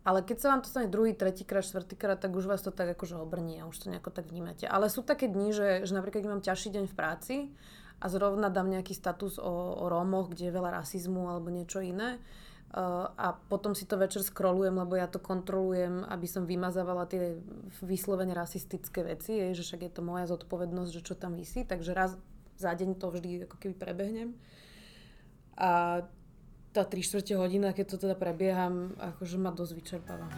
Ale keď sa vám to stane druhý, tretíkrát, štvrtýkrát, tak už vás to tak akože obrní a už to nejako tak vnímate. Ale sú také dni, že, že napríklad keď mám ťažší deň v práci a zrovna dám nejaký status o, o Rómoch, kde je veľa rasizmu alebo niečo iné, a potom si to večer scrollujem, lebo ja to kontrolujem, aby som vymazávala tie vyslovene rasistické veci, je, že však je to moja zodpovednosť, že čo tam vysí, takže raz za deň to vždy ako keby prebehnem. A tá 3 čtvrte hodina, keď to teda prebieham, akože ma dosť vyčerpáva.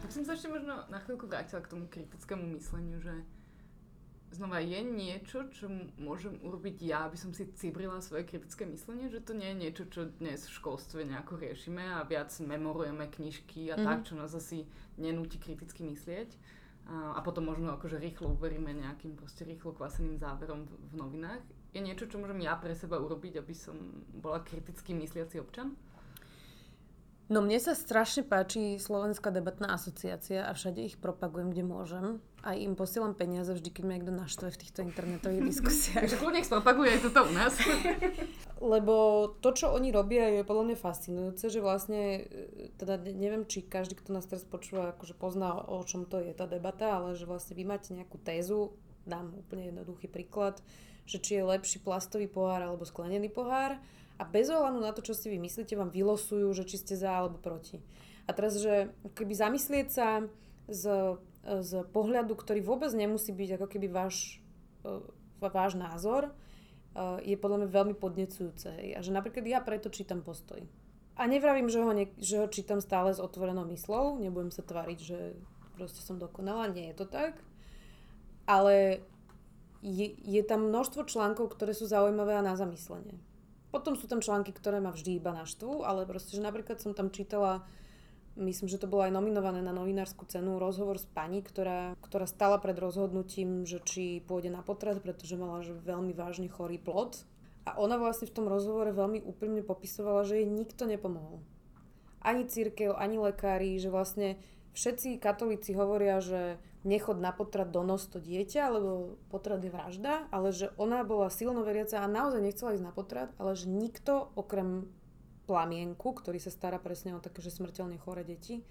Tak som sa ešte možno na chvíľku vrátila k tomu kritickému mysleniu, že znova je niečo, čo môžem urobiť ja, aby som si cibrila svoje kritické myslenie, že to nie je niečo, čo dnes v školstve nejako riešime a viac memorujeme knižky a mm-hmm. tak, čo nás asi nenúti kriticky myslieť. A, a potom možno akože rýchlo uveríme nejakým proste rýchlo kvaseným záverom v, v novinách je niečo, čo môžem ja pre seba urobiť, aby som bola kriticky mysliaci občan? No mne sa strašne páči Slovenská debatná asociácia a všade ich propagujem, kde môžem. Aj im posielam peniaze vždy, keď ma niekto naštve v týchto internetových diskusiách. Takže kľudne spropaguje aj toto u nás. Lebo to, čo oni robia, je podľa mňa fascinujúce, že vlastne, e, teda neviem, či každý, kto nás teraz počúva, akože pozná, o čom to je tá debata, ale že vlastne vy máte nejakú tézu, dám úplne jednoduchý príklad, že či je lepší plastový pohár alebo sklenený pohár a bez ohľadu na to, čo si vy myslíte, vám vylosujú, že či ste za alebo proti. A teraz, že keby zamyslieť sa z, z pohľadu, ktorý vôbec nemusí byť ako keby váš, e, váš názor, e, je podľa mňa veľmi podnecujúce. A že napríklad ja preto čítam postoj. A nevravím, že ho, ne, že ho čítam stále s otvorenou myslou, nebudem sa tváriť, že proste som dokonala, nie je to tak. Ale je, je tam množstvo článkov, ktoré sú zaujímavé a na zamyslenie. Potom sú tam články, ktoré ma vždy iba naštvú, ale proste, že napríklad som tam čítala, myslím, že to bolo aj nominované na novinárskú cenu, rozhovor s pani, ktorá, ktorá stala pred rozhodnutím, že či pôjde na potrat, pretože mala že veľmi vážny chorý plod. A ona vlastne v tom rozhovore veľmi úprimne popisovala, že jej nikto nepomohol. Ani církev, ani lekári, že vlastne všetci katolíci hovoria, že nechod na potrat donos to dieťa, lebo potrat je vražda, ale že ona bola silno veriaca a naozaj nechcela ísť na potrat, ale že nikto okrem plamienku, ktorý sa stará presne o také, že smrteľne chore deti,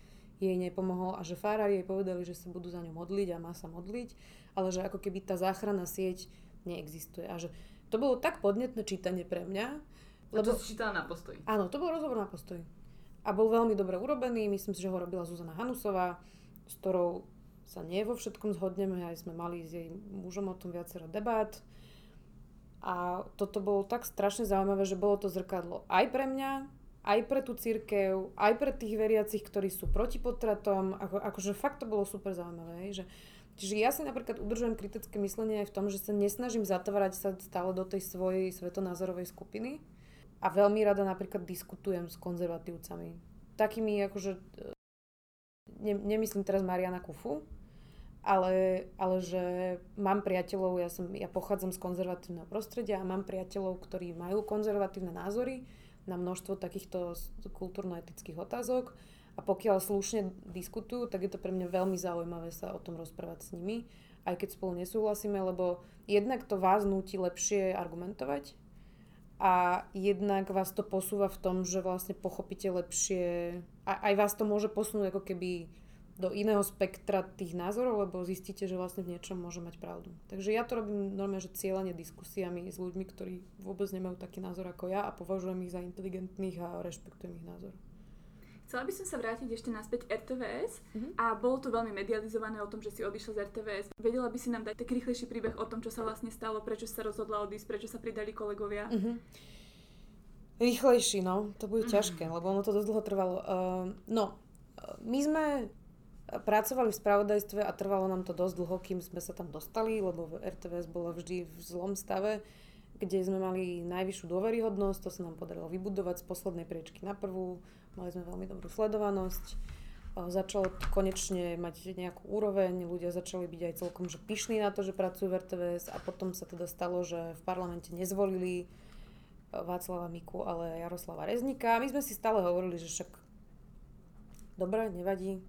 jej nepomohol a že fárári jej povedali, že sa budú za ňu modliť a má sa modliť, ale že ako keby tá záchranná sieť neexistuje a že to bolo tak podnetné čítanie pre mňa. Lebo... A to si čítala na postoji. Áno, to bol rozhovor na postoji a bol veľmi dobre urobený. Myslím si, že ho robila Zuzana Hanusová, s ktorou sa nie vo všetkom zhodneme, aj sme mali s jej mužom o tom viacero debát. A toto bolo tak strašne zaujímavé, že bolo to zrkadlo aj pre mňa, aj pre tú církev, aj pre tých veriacich, ktorí sú proti potratom. Ako, akože fakt to bolo super zaujímavé. Že, čiže ja si napríklad udržujem kritické myslenie aj v tom, že sa nesnažím zatvárať sa stále do tej svojej svetonázorovej skupiny, a veľmi rada napríklad diskutujem s konzervatívcami. Takými akože, e, ne, nemyslím teraz Mariana Kufu, ale, ale že mám priateľov, ja, som, ja pochádzam z konzervatívneho prostredia a mám priateľov, ktorí majú konzervatívne názory na množstvo takýchto kultúrno-etických otázok. A pokiaľ slušne diskutujú, tak je to pre mňa veľmi zaujímavé sa o tom rozprávať s nimi, aj keď spolu nesúhlasíme, lebo jednak to vás núti lepšie argumentovať, a jednak vás to posúva v tom, že vlastne pochopíte lepšie, a aj vás to môže posunúť ako keby do iného spektra tých názorov, lebo zistíte, že vlastne v niečom môže mať pravdu. Takže ja to robím normálne, že cieľane diskusiami s ľuďmi, ktorí vôbec nemajú taký názor ako ja a považujem ich za inteligentných a rešpektujem ich názor. Chcela by som sa vrátiť ešte naspäť RTVS Mhm. a bolo to veľmi medializované o tom, že si odišla z RTVS. Vedela by si nám dať taký rýchlejší príbeh o tom, čo sa vlastne stalo, prečo sa rozhodla odísť, prečo sa pridali kolegovia? Mhm. Rýchlejší, no. To bude Mhm. ťažké, lebo ono to dosť dlho trvalo. Uh, no, my sme pracovali v spravodajstve a trvalo nám to dosť dlho, kým sme sa tam dostali, lebo RTVS bola vždy v zlom stave, kde sme mali najvyššiu dôveryhodnosť, to sa nám podarilo vybudovať z poslednej priečky na prvú, mali sme veľmi dobrú sledovanosť, začalo to konečne mať nejakú úroveň, ľudia začali byť aj celkom že pyšní na to, že pracujú v RTVS a potom sa teda stalo, že v parlamente nezvolili Václava Miku, ale Jaroslava Reznika. My sme si stále hovorili, že však dobre, nevadí,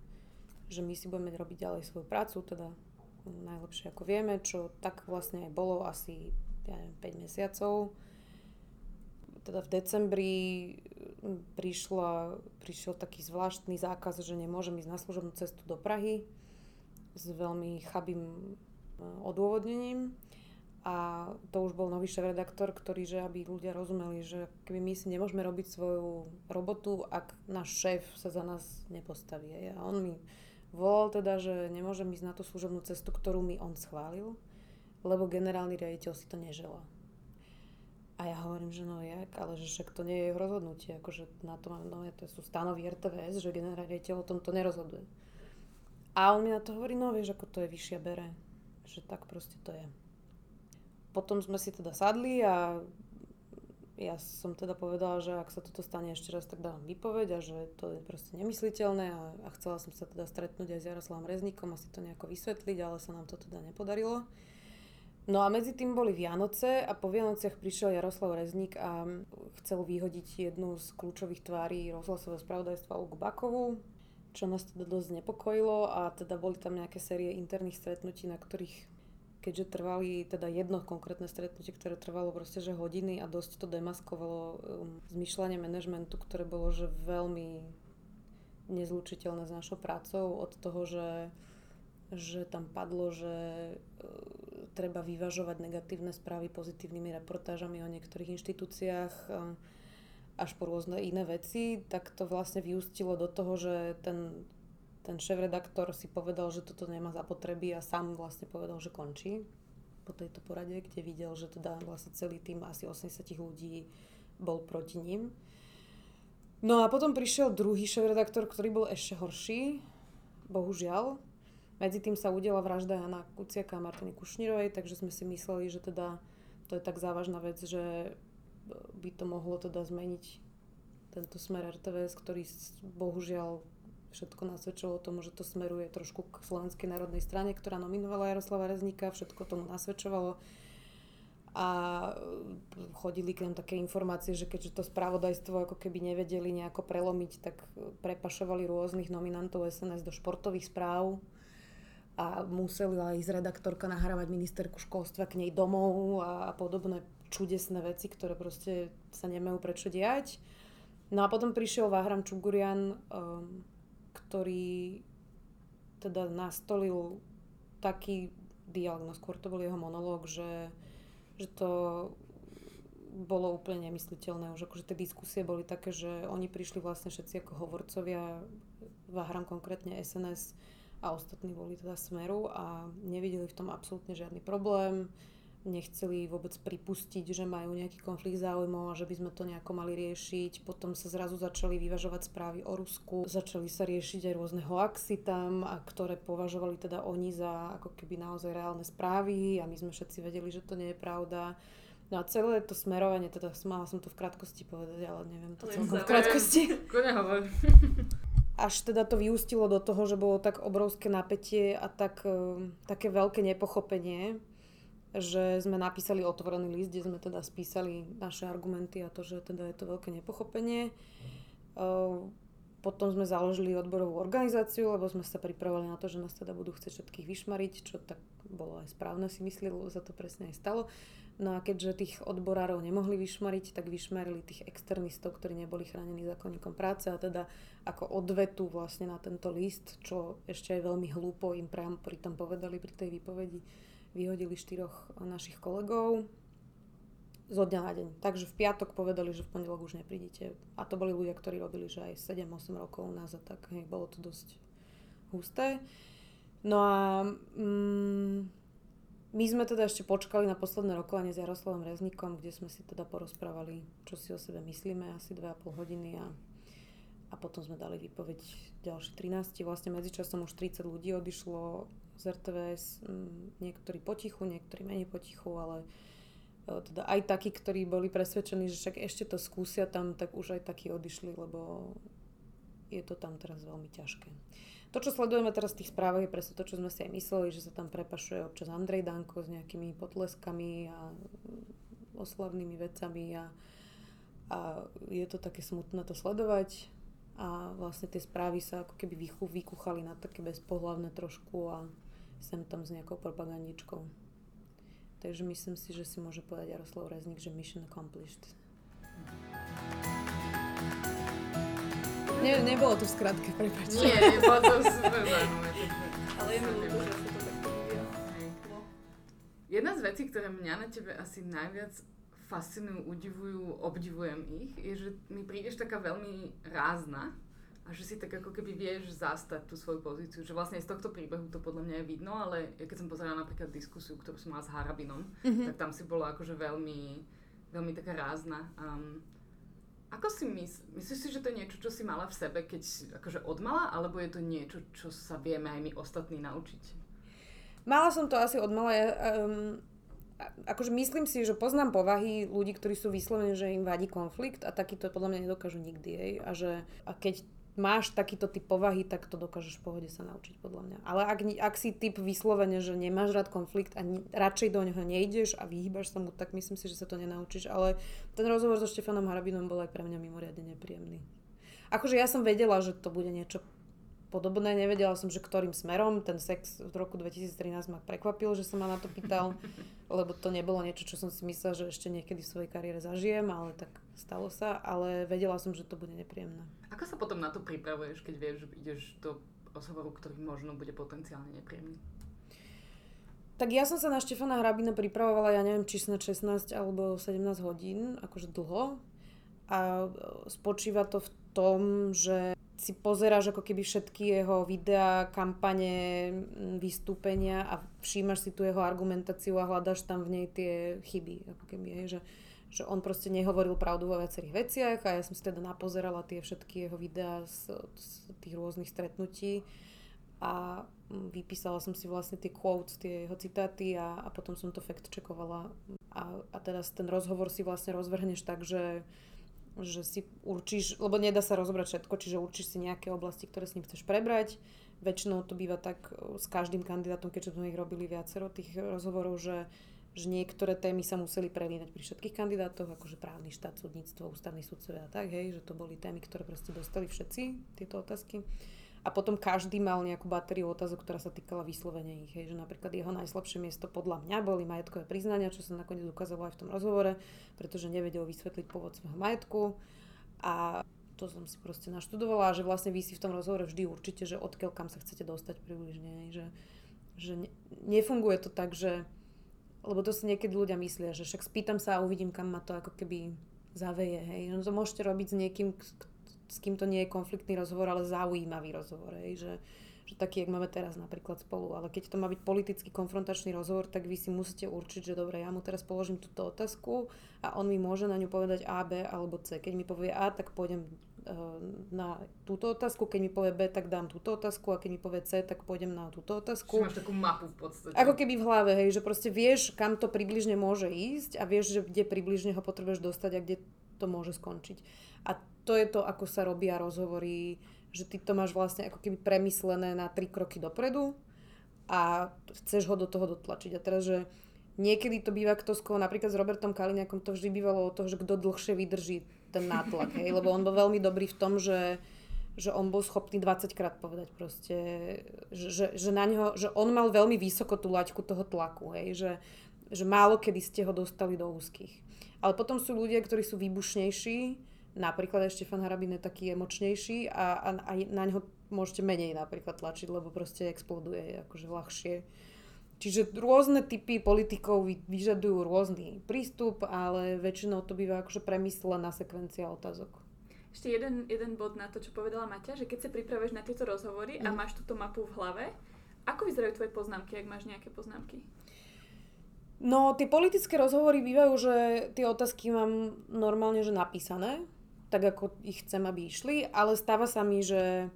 že my si budeme robiť ďalej svoju prácu, teda najlepšie ako vieme, čo tak vlastne aj bolo asi ja neviem, 5 mesiacov. Teda v decembri prišla, prišiel taký zvláštny zákaz, že nemôžem ísť na služobnú cestu do Prahy s veľmi chabým odôvodnením. A to už bol nový šéf-redaktor, ktorý, že aby ľudia rozumeli, že keby my si nemôžeme robiť svoju robotu, ak náš šéf sa za nás nepostaví. A on mi volal teda, že nemôžem ísť na tú služobnú cestu, ktorú mi on schválil, lebo generálny riaditeľ si to neželá. A ja hovorím, že no jak, ale že však to nie je jeho rozhodnutie, akože na to mám, no to sú stanovy RTVS, že generálny riaditeľ o tomto nerozhoduje. A on mi na to hovorí, no vieš, ako to je vyššia bere, že tak proste to je. Potom sme si teda sadli a ja som teda povedala, že ak sa toto stane ešte raz, tak dávam výpoveď a že to je proste nemysliteľné a, a chcela som sa teda stretnúť aj s Jaroslavom Rezníkom a si to nejako vysvetliť, ale sa nám to teda nepodarilo. No a medzi tým boli Vianoce a po Vianociach prišiel Jaroslav Rezník a chcel vyhodiť jednu z kľúčových tvári rozhlasového spravodajstva Olgu Bakovú, čo nás teda dosť znepokojilo a teda boli tam nejaké série interných stretnutí, na ktorých keďže trvali teda jedno konkrétne stretnutie, ktoré trvalo proste že hodiny a dosť to demaskovalo um, zmyšľanie manažmentu, ktoré bolo že veľmi nezlučiteľné s našou prácou od toho, že, že tam padlo, že uh, treba vyvažovať negatívne správy pozitívnymi reportážami o niektorých inštitúciách um, až po rôzne iné veci, tak to vlastne vyústilo do toho, že ten ten šéf-redaktor si povedal, že toto nemá zapotreby a sám vlastne povedal, že končí po tejto porade, kde videl, že teda vlastne celý tým asi 80 ľudí bol proti ním. No a potom prišiel druhý šéf-redaktor, ktorý bol ešte horší, bohužiaľ. Medzi tým sa udela vražda Jana Kuciaka a Martiny Kušnírovej, takže sme si mysleli, že teda to je tak závažná vec, že by to mohlo teda zmeniť tento smer RTVS, ktorý bohužiaľ všetko nasvedčovalo tomu, že to smeruje trošku k Slovenskej národnej strane, ktorá nominovala Jaroslava Rezníka, všetko tomu nasvedčovalo. A chodili k nám také informácie, že keďže to spravodajstvo ako keby nevedeli nejako prelomiť, tak prepašovali rôznych nominantov SNS do športových správ a musela ísť redaktorka nahrávať ministerku školstva k nej domov a podobné čudesné veci, ktoré proste sa nemajú prečo diať. No a potom prišiel Váhram Čugurian, um, ktorý teda nastolil taký dialog, skôr to bol jeho monológ, že, že to bolo úplne nemysliteľné. Už akože tie diskusie boli také, že oni prišli vlastne všetci ako hovorcovia, Váhram konkrétne SNS a ostatní boli teda Smeru a nevideli v tom absolútne žiadny problém nechceli vôbec pripustiť, že majú nejaký konflikt záujmov a že by sme to nejako mali riešiť. Potom sa zrazu začali vyvažovať správy o Rusku, začali sa riešiť aj rôzne hoaxy tam, a ktoré považovali teda oni za ako keby naozaj reálne správy a my sme všetci vedeli, že to nie je pravda. No a celé to smerovanie, teda mala som to v krátkosti povedať, ale neviem to celkom v krátkosti. Až teda to vyústilo do toho, že bolo tak obrovské napätie a tak, um, také veľké nepochopenie, že sme napísali otvorený list, kde sme teda spísali naše argumenty a to, že teda je to veľké nepochopenie. Uh, potom sme založili odborovú organizáciu, lebo sme sa pripravovali na to, že nás teda budú chcieť všetkých vyšmariť, čo tak bolo aj správne si mysleli, lebo sa to presne aj stalo. No a keďže tých odborárov nemohli vyšmariť, tak vyšmarili tých externistov, ktorí neboli chránení zákonníkom práce a teda ako odvetu vlastne na tento list, čo ešte aj veľmi hlúpo im priamo pritom povedali pri tej výpovedi, vyhodili štyroch našich kolegov, zo dňa na deň. Takže v piatok povedali, že v pondelok už neprídete. A to boli ľudia, ktorí robili, že aj 7-8 rokov nazad, tak hej, bolo to dosť husté. No a mm, my sme teda ešte počkali na posledné rokovanie s Jaroslavom Reznikom, kde sme si teda porozprávali, čo si o sebe myslíme, asi 2,5 hodiny a, a potom sme dali výpoveď ďalšie 13. Vlastne medzičasom už 30 ľudí odišlo z RTVS, mm, niektorí potichu, niektorí menej potichu, ale E, teda aj takí, ktorí boli presvedčení, že však ešte to skúsia tam, tak už aj takí odišli, lebo je to tam teraz veľmi ťažké. To, čo sledujeme teraz v tých správach, je presne to, čo sme si aj mysleli, že sa tam prepašuje občas Andrej Danko s nejakými potleskami a oslavnými vecami a, a je to také smutné to sledovať a vlastne tie správy sa ako keby vykuchali na také bezpohlavné trošku a sem tam s nejakou propagandičkou. Takže myslím si, že si môže povedať Jaroslav Rezník, že mission accomplished. Ne, nebolo to v skratke, prepáčte. Nie, nebolo to super zaujímavé. Ale je mi ľúto, že to takto Jedna z vecí, ktoré mňa na tebe asi najviac fascinujú, udivujú, obdivujem ich, je, že mi prídeš taká veľmi rázna a že si tak ako keby vieš zastať tú svoju pozíciu. Že vlastne z tohto príbehu to podľa mňa je vidno, ale keď som pozerala napríklad diskusiu, ktorú som mala s Harabinom, mm-hmm. tak tam si bola akože veľmi, veľmi taká rázna. Um, ako si mys- myslíš si, že to je niečo, čo si mala v sebe, keď akože odmala, alebo je to niečo, čo sa vieme aj my ostatní naučiť? Mala som to asi odmala. Ja, um, akože myslím si, že poznám povahy ľudí, ktorí sú vyslovene, že im vadí konflikt a takýto podľa mňa nedokážu nikdy. Jej. A že a keď máš takýto typ povahy, tak to dokážeš v pohode sa naučiť, podľa mňa. Ale ak, ak si typ vyslovene, že nemáš rád konflikt a ne, radšej do neho nejdeš a vyhýbaš sa mu, tak myslím si, že sa to nenaučíš. Ale ten rozhovor so Štefanom Harabinom bol aj pre mňa mimoriadne nepríjemný. Akože ja som vedela, že to bude niečo podobné. Nevedela som, že ktorým smerom. Ten sex v roku 2013 ma prekvapil, že sa ma na to pýtal, lebo to nebolo niečo, čo som si myslela, že ešte niekedy v svojej kariére zažijem, ale tak stalo sa. Ale vedela som, že to bude nepríjemné. Ako sa potom na to pripravuješ, keď vieš, že ideš do rozhovoru, ktorý možno bude potenciálne nepríjemný? Tak ja som sa na Štefana Hrabina pripravovala, ja neviem, či snad 16 alebo 17 hodín, akože dlho. A spočíva to v tom, že si pozeráš ako keby všetky jeho videá, kampane, vystúpenia a všímaš si tu jeho argumentáciu a hľadaš tam v nej tie chyby. Ako keby, hej, že, že on proste nehovoril pravdu vo viacerých veciach a ja som si teda napozerala tie všetky jeho videá z, z tých rôznych stretnutí a vypísala som si vlastne tie quotes, tie jeho citáty a, a potom som to fact checkovala a, a teda ten rozhovor si vlastne rozvrhneš tak, že že si určíš, lebo nedá sa rozobrať všetko, čiže určíš si nejaké oblasti, ktoré s ním chceš prebrať. Väčšinou to býva tak e, s každým kandidátom, keďže sme ich robili viacero tých rozhovorov, že, že niektoré témy sa museli prelínať pri všetkých kandidátoch, akože právny štát, súdnictvo, ústavný sudcovia a tak, hej, že to boli témy, ktoré proste dostali všetci, tieto otázky a potom každý mal nejakú batériu otázok, ktorá sa týkala vyslovene ich. Hej, že napríklad jeho najslabšie miesto podľa mňa boli majetkové priznania, čo sa nakoniec ukázalo aj v tom rozhovore, pretože nevedel vysvetliť pôvod svojho majetku a to som si proste naštudovala, že vlastne vy si v tom rozhovore vždy určite, že odkiaľ kam sa chcete dostať približne, že, že ne, nefunguje to tak, že lebo to si niekedy ľudia myslia, že však spýtam sa a uvidím, kam ma to ako keby zaveje, hej. No to môžete robiť s niekým, s kým to nie je konfliktný rozhovor, ale zaujímavý rozhovor. Hej, že, že taký, jak máme teraz napríklad spolu. Ale keď to má byť politicky konfrontačný rozhovor, tak vy si musíte určiť, že dobre, ja mu teraz položím túto otázku a on mi môže na ňu povedať A, B alebo C. Keď mi povie A, tak pôjdem e, na túto otázku, keď mi povie B, tak dám túto otázku a keď mi povie C, tak pôjdem na túto otázku. Čiže máš takú mapu v podstate. Ako keby v hlave, hej, že proste vieš, kam to približne môže ísť a vieš, že kde približne ho potrebuješ dostať a kde to môže skončiť. A to je to, ako sa robia rozhovory, že ty to máš vlastne ako keby premyslené na tri kroky dopredu a chceš ho do toho dotlačiť. A teraz, že niekedy to býva kto skôr, napríklad s Robertom Kaliňakom to vždy bývalo o toho, že kto dlhšie vydrží ten nátlak, hej? lebo on bol veľmi dobrý v tom, že že on bol schopný 20 krát povedať proste, že, že, že, na ňo, že on mal veľmi vysoko tú laťku toho tlaku, hej, že, že málo kedy ste ho dostali do úzkých. Ale potom sú ľudia, ktorí sú výbušnejší, napríklad aj Štefan Harabin je taký emočnejší a, a, a na ňo môžete menej napríklad tlačiť, lebo proste exploduje akože ľahšie. Čiže rôzne typy politikov vyžadujú rôzny prístup, ale väčšinou to býva akože premyslená sekvencia otázok. Ešte jeden, jeden bod na to, čo povedala Maťa, že keď sa pripravuješ na tieto rozhovory mm. a mhm. máš túto mapu v hlave, ako vyzerajú tvoje poznámky, ak máš nejaké poznámky? No, tie politické rozhovory bývajú, že tie otázky mám normálne, že napísané, tak ako ich chcem, aby išli, ale stáva sa mi, že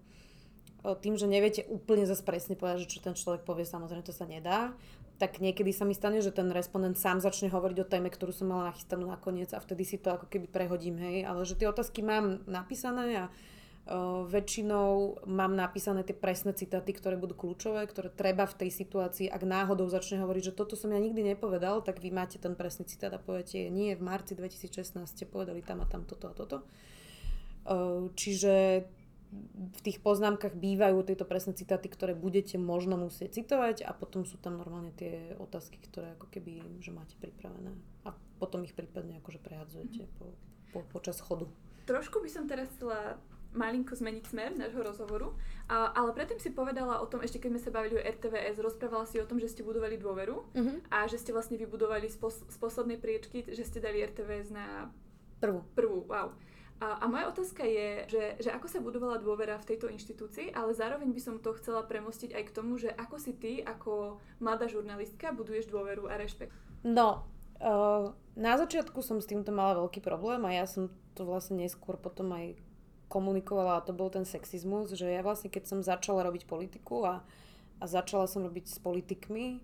tým, že neviete úplne zase presne povedať, že čo ten človek povie, samozrejme to sa nedá, tak niekedy sa mi stane, že ten respondent sám začne hovoriť o téme, ktorú som mala nachystanú nakoniec a vtedy si to ako keby prehodím, hej. Ale že tie otázky mám napísané a väčšinou mám napísané tie presné citáty, ktoré budú kľúčové, ktoré treba v tej situácii, ak náhodou začne hovoriť, že toto som ja nikdy nepovedal, tak vy máte ten presný citát a poviete, nie, v marci 2016 ste povedali tam a tam toto a toto. Uh, čiže v tých poznámkach bývajú tieto presné citáty, ktoré budete možno musieť citovať a potom sú tam normálne tie otázky, ktoré ako keby, že máte pripravené a potom ich prípadne akože prehadzujete po, po, počas chodu. Trošku by som teraz chcela malinko zmeniť smer nášho rozhovoru, a, ale predtým si povedala o tom, ešte keď sme sa bavili o RTVS, rozprávala si o tom, že ste budovali dôveru uh-huh. a že ste vlastne vybudovali z, pos, z poslednej priečky, že ste dali RTVS na prvú. Prvú, wow. A, a moja otázka je, že, že ako sa budovala dôvera v tejto inštitúcii, ale zároveň by som to chcela premostiť aj k tomu, že ako si ty, ako mladá žurnalistka, buduješ dôveru a rešpekt. No, uh, na začiatku som s týmto mala veľký problém a ja som to vlastne neskôr potom aj komunikovala a to bol ten sexizmus, že ja vlastne keď som začala robiť politiku a, a začala som robiť s politikmi,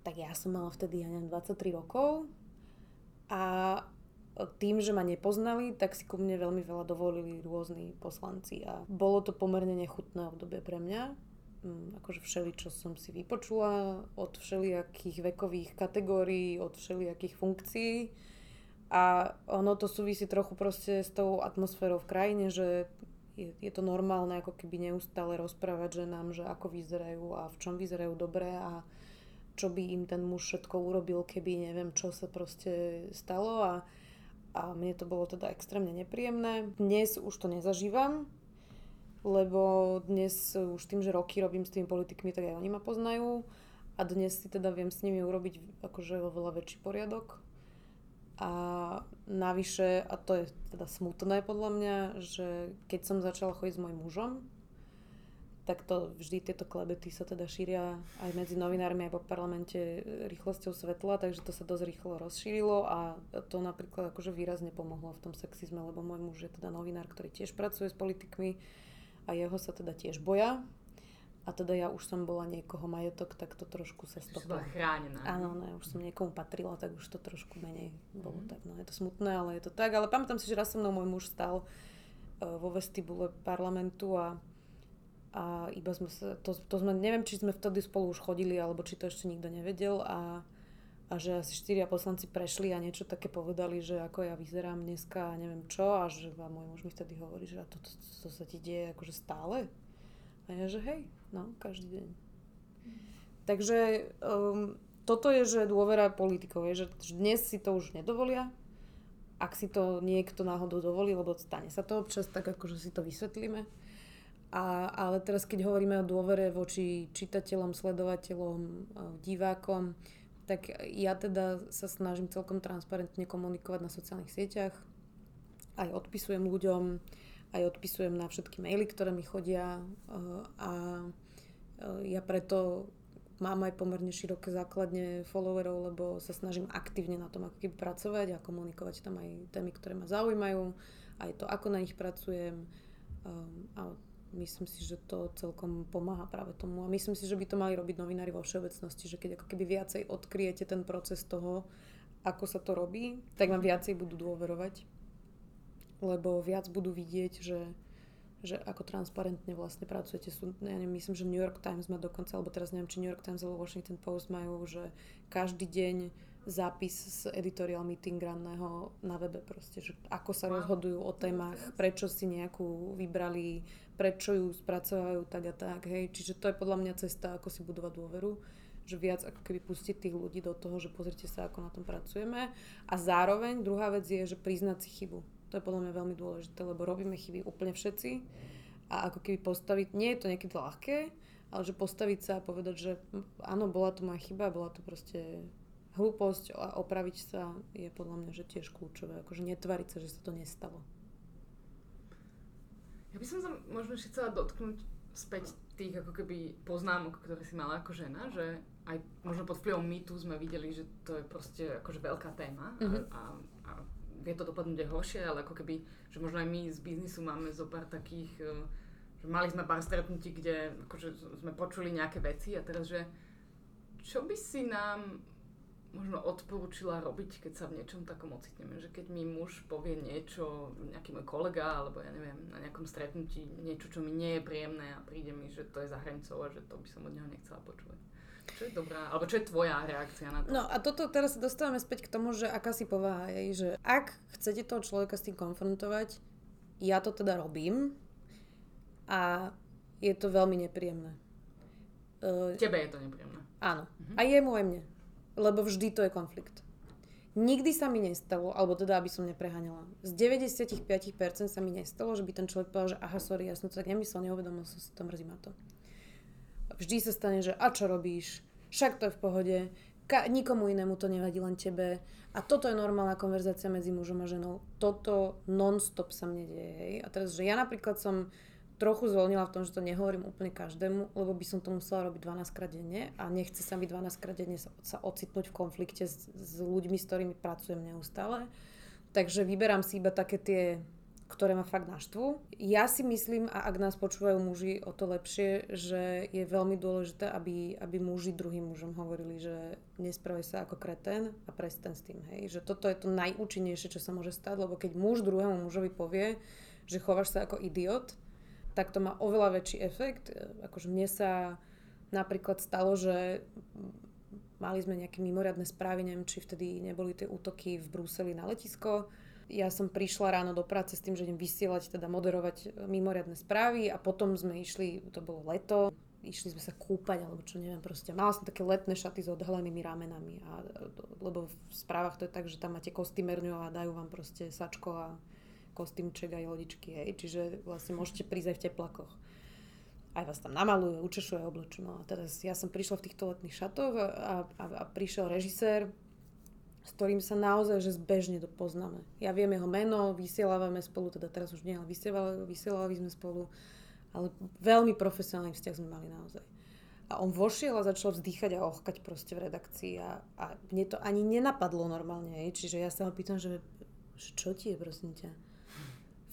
tak ja som mala vtedy, ja neviem, 23 rokov a tým, že ma nepoznali, tak si ku mne veľmi veľa dovolili rôzni poslanci a bolo to pomerne nechutné obdobie pre mňa. Mm, akože všeli, čo som si vypočula od všelijakých vekových kategórií, od všelijakých funkcií. A ono to súvisí trochu proste s tou atmosférou v krajine, že je, to normálne ako keby neustále rozprávať ženám, že ako vyzerajú a v čom vyzerajú dobre a čo by im ten muž všetko urobil, keby neviem, čo sa proste stalo a a mne to bolo teda extrémne nepríjemné. Dnes už to nezažívam, lebo dnes už tým, že roky robím s tými politikmi, tak aj oni ma poznajú a dnes si teda viem s nimi urobiť akože oveľa väčší poriadok. A navyše, a to je teda smutné podľa mňa, že keď som začala chodiť s mojim mužom, tak to vždy tieto klebety sa teda šíria aj medzi novinármi aj po parlamente rýchlosťou svetla, takže to sa dosť rýchlo rozšírilo a to napríklad akože výrazne pomohlo v tom sexizme, lebo môj muž je teda novinár, ktorý tiež pracuje s politikmi a jeho sa teda tiež boja. A teda ja už som bola niekoho majetok, tak to trošku sa stoplo. Už chránená. Áno, ne, už som niekomu patrila, tak už to trošku menej bolo mm. tak. No je to smutné, ale je to tak. Ale pamätám si, že raz so mnou môj muž stal uh, vo vestibule parlamentu a a iba sme sa, to, to sme, neviem, či sme vtedy spolu už chodili, alebo či to ešte nikto nevedel a, a že asi štyria poslanci prešli a niečo také povedali, že ako ja vyzerám dneska a neviem čo a že a môj muž mi vtedy hovorí, že a to, to, to, to sa ti deje akože stále. A ja, že hej, no, každý deň. Takže um, toto je, že dôvera politikov je, že dnes si to už nedovolia, ak si to niekto náhodou dovolí, lebo stane sa to občas, tak akože si to vysvetlíme a, ale teraz, keď hovoríme o dôvere voči čitateľom, sledovateľom, e, divákom, tak ja teda sa snažím celkom transparentne komunikovať na sociálnych sieťach. Aj odpisujem ľuďom, aj odpisujem na všetky maily, ktoré mi chodia e, a e, ja preto mám aj pomerne široké základne followerov, lebo sa snažím aktívne na tom ako keby pracovať a komunikovať tam aj témy, ktoré ma zaujímajú, aj to, ako na nich pracujem a myslím si, že to celkom pomáha práve tomu. A myslím si, že by to mali robiť novinári vo všeobecnosti, že keď ako keby viacej odkryjete ten proces toho, ako sa to robí, tak vám viacej budú dôverovať. Lebo viac budú vidieť, že, že ako transparentne vlastne pracujete. Sú, ja neviem, myslím, že New York Times má dokonca, alebo teraz neviem, či New York Times alebo Washington Post majú, že každý deň zápis z editorial meeting ranného na webe proste, že ako sa rozhodujú o témach, prečo si nejakú vybrali, prečo ju spracovajú tak a tak, hej. Čiže to je podľa mňa cesta, ako si budovať dôveru že viac ako keby pustiť tých ľudí do toho, že pozrite sa, ako na tom pracujeme. A zároveň druhá vec je, že priznať si chybu. To je podľa mňa veľmi dôležité, lebo robíme chyby úplne všetci. A ako keby postaviť, nie je to niekedy ľahké, ale že postaviť sa a povedať, že áno, bola to moja chyba, bola to proste hlúposť a opraviť sa je podľa mňa že tiež kľúčové. Akože netvariť sa, že sa to nestalo. Ja by som sa možno ešte chcela dotknúť späť tých ako keby poznámok, ktoré si mala ako žena, že aj možno pod vplyvom mýtu sme videli, že to je proste akože veľká téma mm-hmm. a, a, a vie to dopadnúť aj horšie, ale ako keby, že možno aj my z biznisu máme zo pár takých, e, že mali sme pár stretnutí, kde akože sme počuli nejaké veci a teraz, že čo by si nám možno odporúčila robiť, keď sa v niečom takom ocitneme. Že keď mi muž povie niečo, nejaký môj kolega, alebo ja neviem, na nejakom stretnutí niečo, čo mi nie je príjemné a príde mi, že to je za hranicou a že to by som od neho nechcela počúvať. Čo je dobrá, alebo čo je tvoja reakcia na to? No a toto teraz sa dostávame späť k tomu, že aká si povaha je, že ak chcete toho človeka s tým konfrontovať, ja to teda robím a je to veľmi nepríjemné. Tebe je to nepríjemné. Áno. Mhm. A jemu aj mne lebo vždy to je konflikt. Nikdy sa mi nestalo, alebo teda, aby som nepreháňala, z 95% sa mi nestalo, že by ten človek povedal, že aha, sorry, ja som to tak nemyslel, neuvedomil som si to, mrzí ma to. Vždy sa stane, že a čo robíš? Však to je v pohode, Ka- nikomu inému to nevadí, len tebe. A toto je normálna konverzácia medzi mužom a ženou. Toto non-stop sa mne deje, hej. A teraz, že ja napríklad som trochu zvolnila v tom, že to nehovorím úplne každému, lebo by som to musela robiť 12 krát denne a nechce sa mi 12 krát denne sa, ocitnúť v konflikte s, s ľuďmi, s ktorými pracujem neustále. Takže vyberám si iba také tie, ktoré ma fakt naštvú. Ja si myslím, a ak nás počúvajú muži, o to lepšie, že je veľmi dôležité, aby, aby muži druhým mužom hovorili, že nespravaj sa ako kreten a prestaň s tým. Hej. Že toto je to najúčinnejšie, čo sa môže stať, lebo keď muž druhému mužovi povie, že chováš sa ako idiot, tak to má oveľa väčší efekt. Akože mne sa napríklad stalo, že mali sme nejaké mimoriadne správy, neviem, či vtedy neboli tie útoky v Bruseli na letisko. Ja som prišla ráno do práce s tým, že idem vysielať, teda moderovať mimoriadne správy a potom sme išli, to bolo leto, išli sme sa kúpať, alebo čo neviem, proste. Mala som také letné šaty s odhalenými ramenami, a, lebo v správach to je tak, že tam máte kostýmerňu a dajú vám proste sačko a kostýmček aj lodičky, hej. Čiže vlastne môžete prísť aj v teplakoch. Aj vás tam namalujú, učešujú aj oblečú. No a teraz ja som prišla v týchto letných šatoch a, a, a prišiel režisér, s ktorým sa naozaj že zbežne poznáme. Ja viem jeho meno, vysielávame spolu, teda teraz už nie, ale vysielali, vysielali sme spolu, ale veľmi profesionálny vzťah sme mali naozaj. A on vošiel a začal vzdychať a ochkať proste v redakcii a, a mne to ani nenapadlo normálne, čiže ja sa ho pýtam, že, že čo ti je, prosím ťa?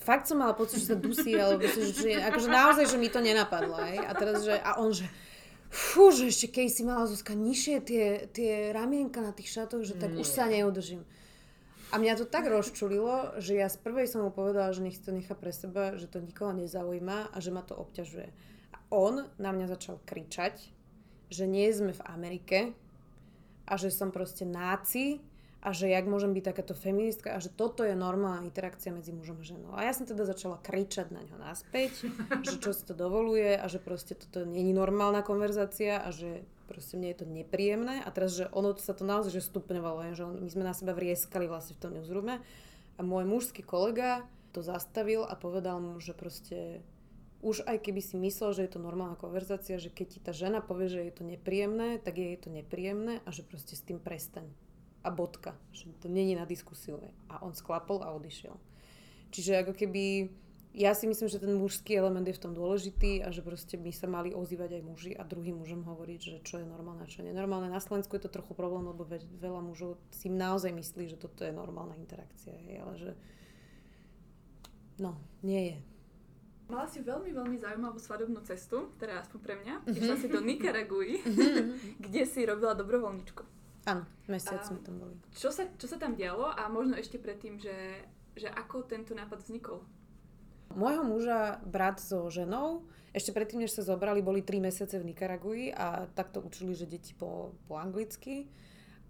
fakt som mala pocit, že sa dusí, alebo že, že, akože naozaj, že mi to nenapadlo, aj. A teraz, že, a on, že fú, že ešte keď si mala Zuzka nižšie tie, tie ramienka na tých šatoch, že tak Nie. už sa neudržím. A mňa to tak rozčulilo, že ja z prvej som mu povedala, že nech to nechá pre seba, že to nikoho nezaujíma a že ma to obťažuje. A on na mňa začal kričať, že nie sme v Amerike a že som proste náci a že jak môžem byť takáto feministka a že toto je normálna interakcia medzi mužom a ženou. A ja som teda začala kričať na ňo naspäť, že čo si to dovoluje a že proste toto je normálna konverzácia a že proste mne je to nepríjemné a teraz, že ono sa to naozaj že stupňovalo, že my sme na seba vrieskali vlastne v tom newsroome a môj mužský kolega to zastavil a povedal mu, že proste už aj keby si myslel, že je to normálna konverzácia, že keď ti tá žena povie, že je to nepríjemné, tak je to nepríjemné a že proste s tým prestaň a bodka. Že to není na diskusiu. A on sklapol a odišiel. Čiže ako keby ja si myslím, že ten mužský element je v tom dôležitý a že proste by sa mali ozývať aj muži a druhým mužom hovoriť, že čo je normálne a čo je normálne. Na Slovensku je to trochu problém, lebo veľa mužov si naozaj myslí, že toto je normálna interakcia, hej, ale že no, nie je. Mala si veľmi, veľmi zaujímavú svadobnú cestu, teda aspoň pre mňa. Mm-hmm. Išla si do Nikaraguji, mm-hmm. kde si robila dobrovoľničku. Áno, mesiac sme tam boli. Čo sa, čo sa tam dialo a možno ešte predtým, že, že ako tento nápad vznikol? Môjho muža brat so ženou, ešte predtým, než sa zobrali, boli 3 mesiace v Nikaragui a takto učili, že deti po, po anglicky.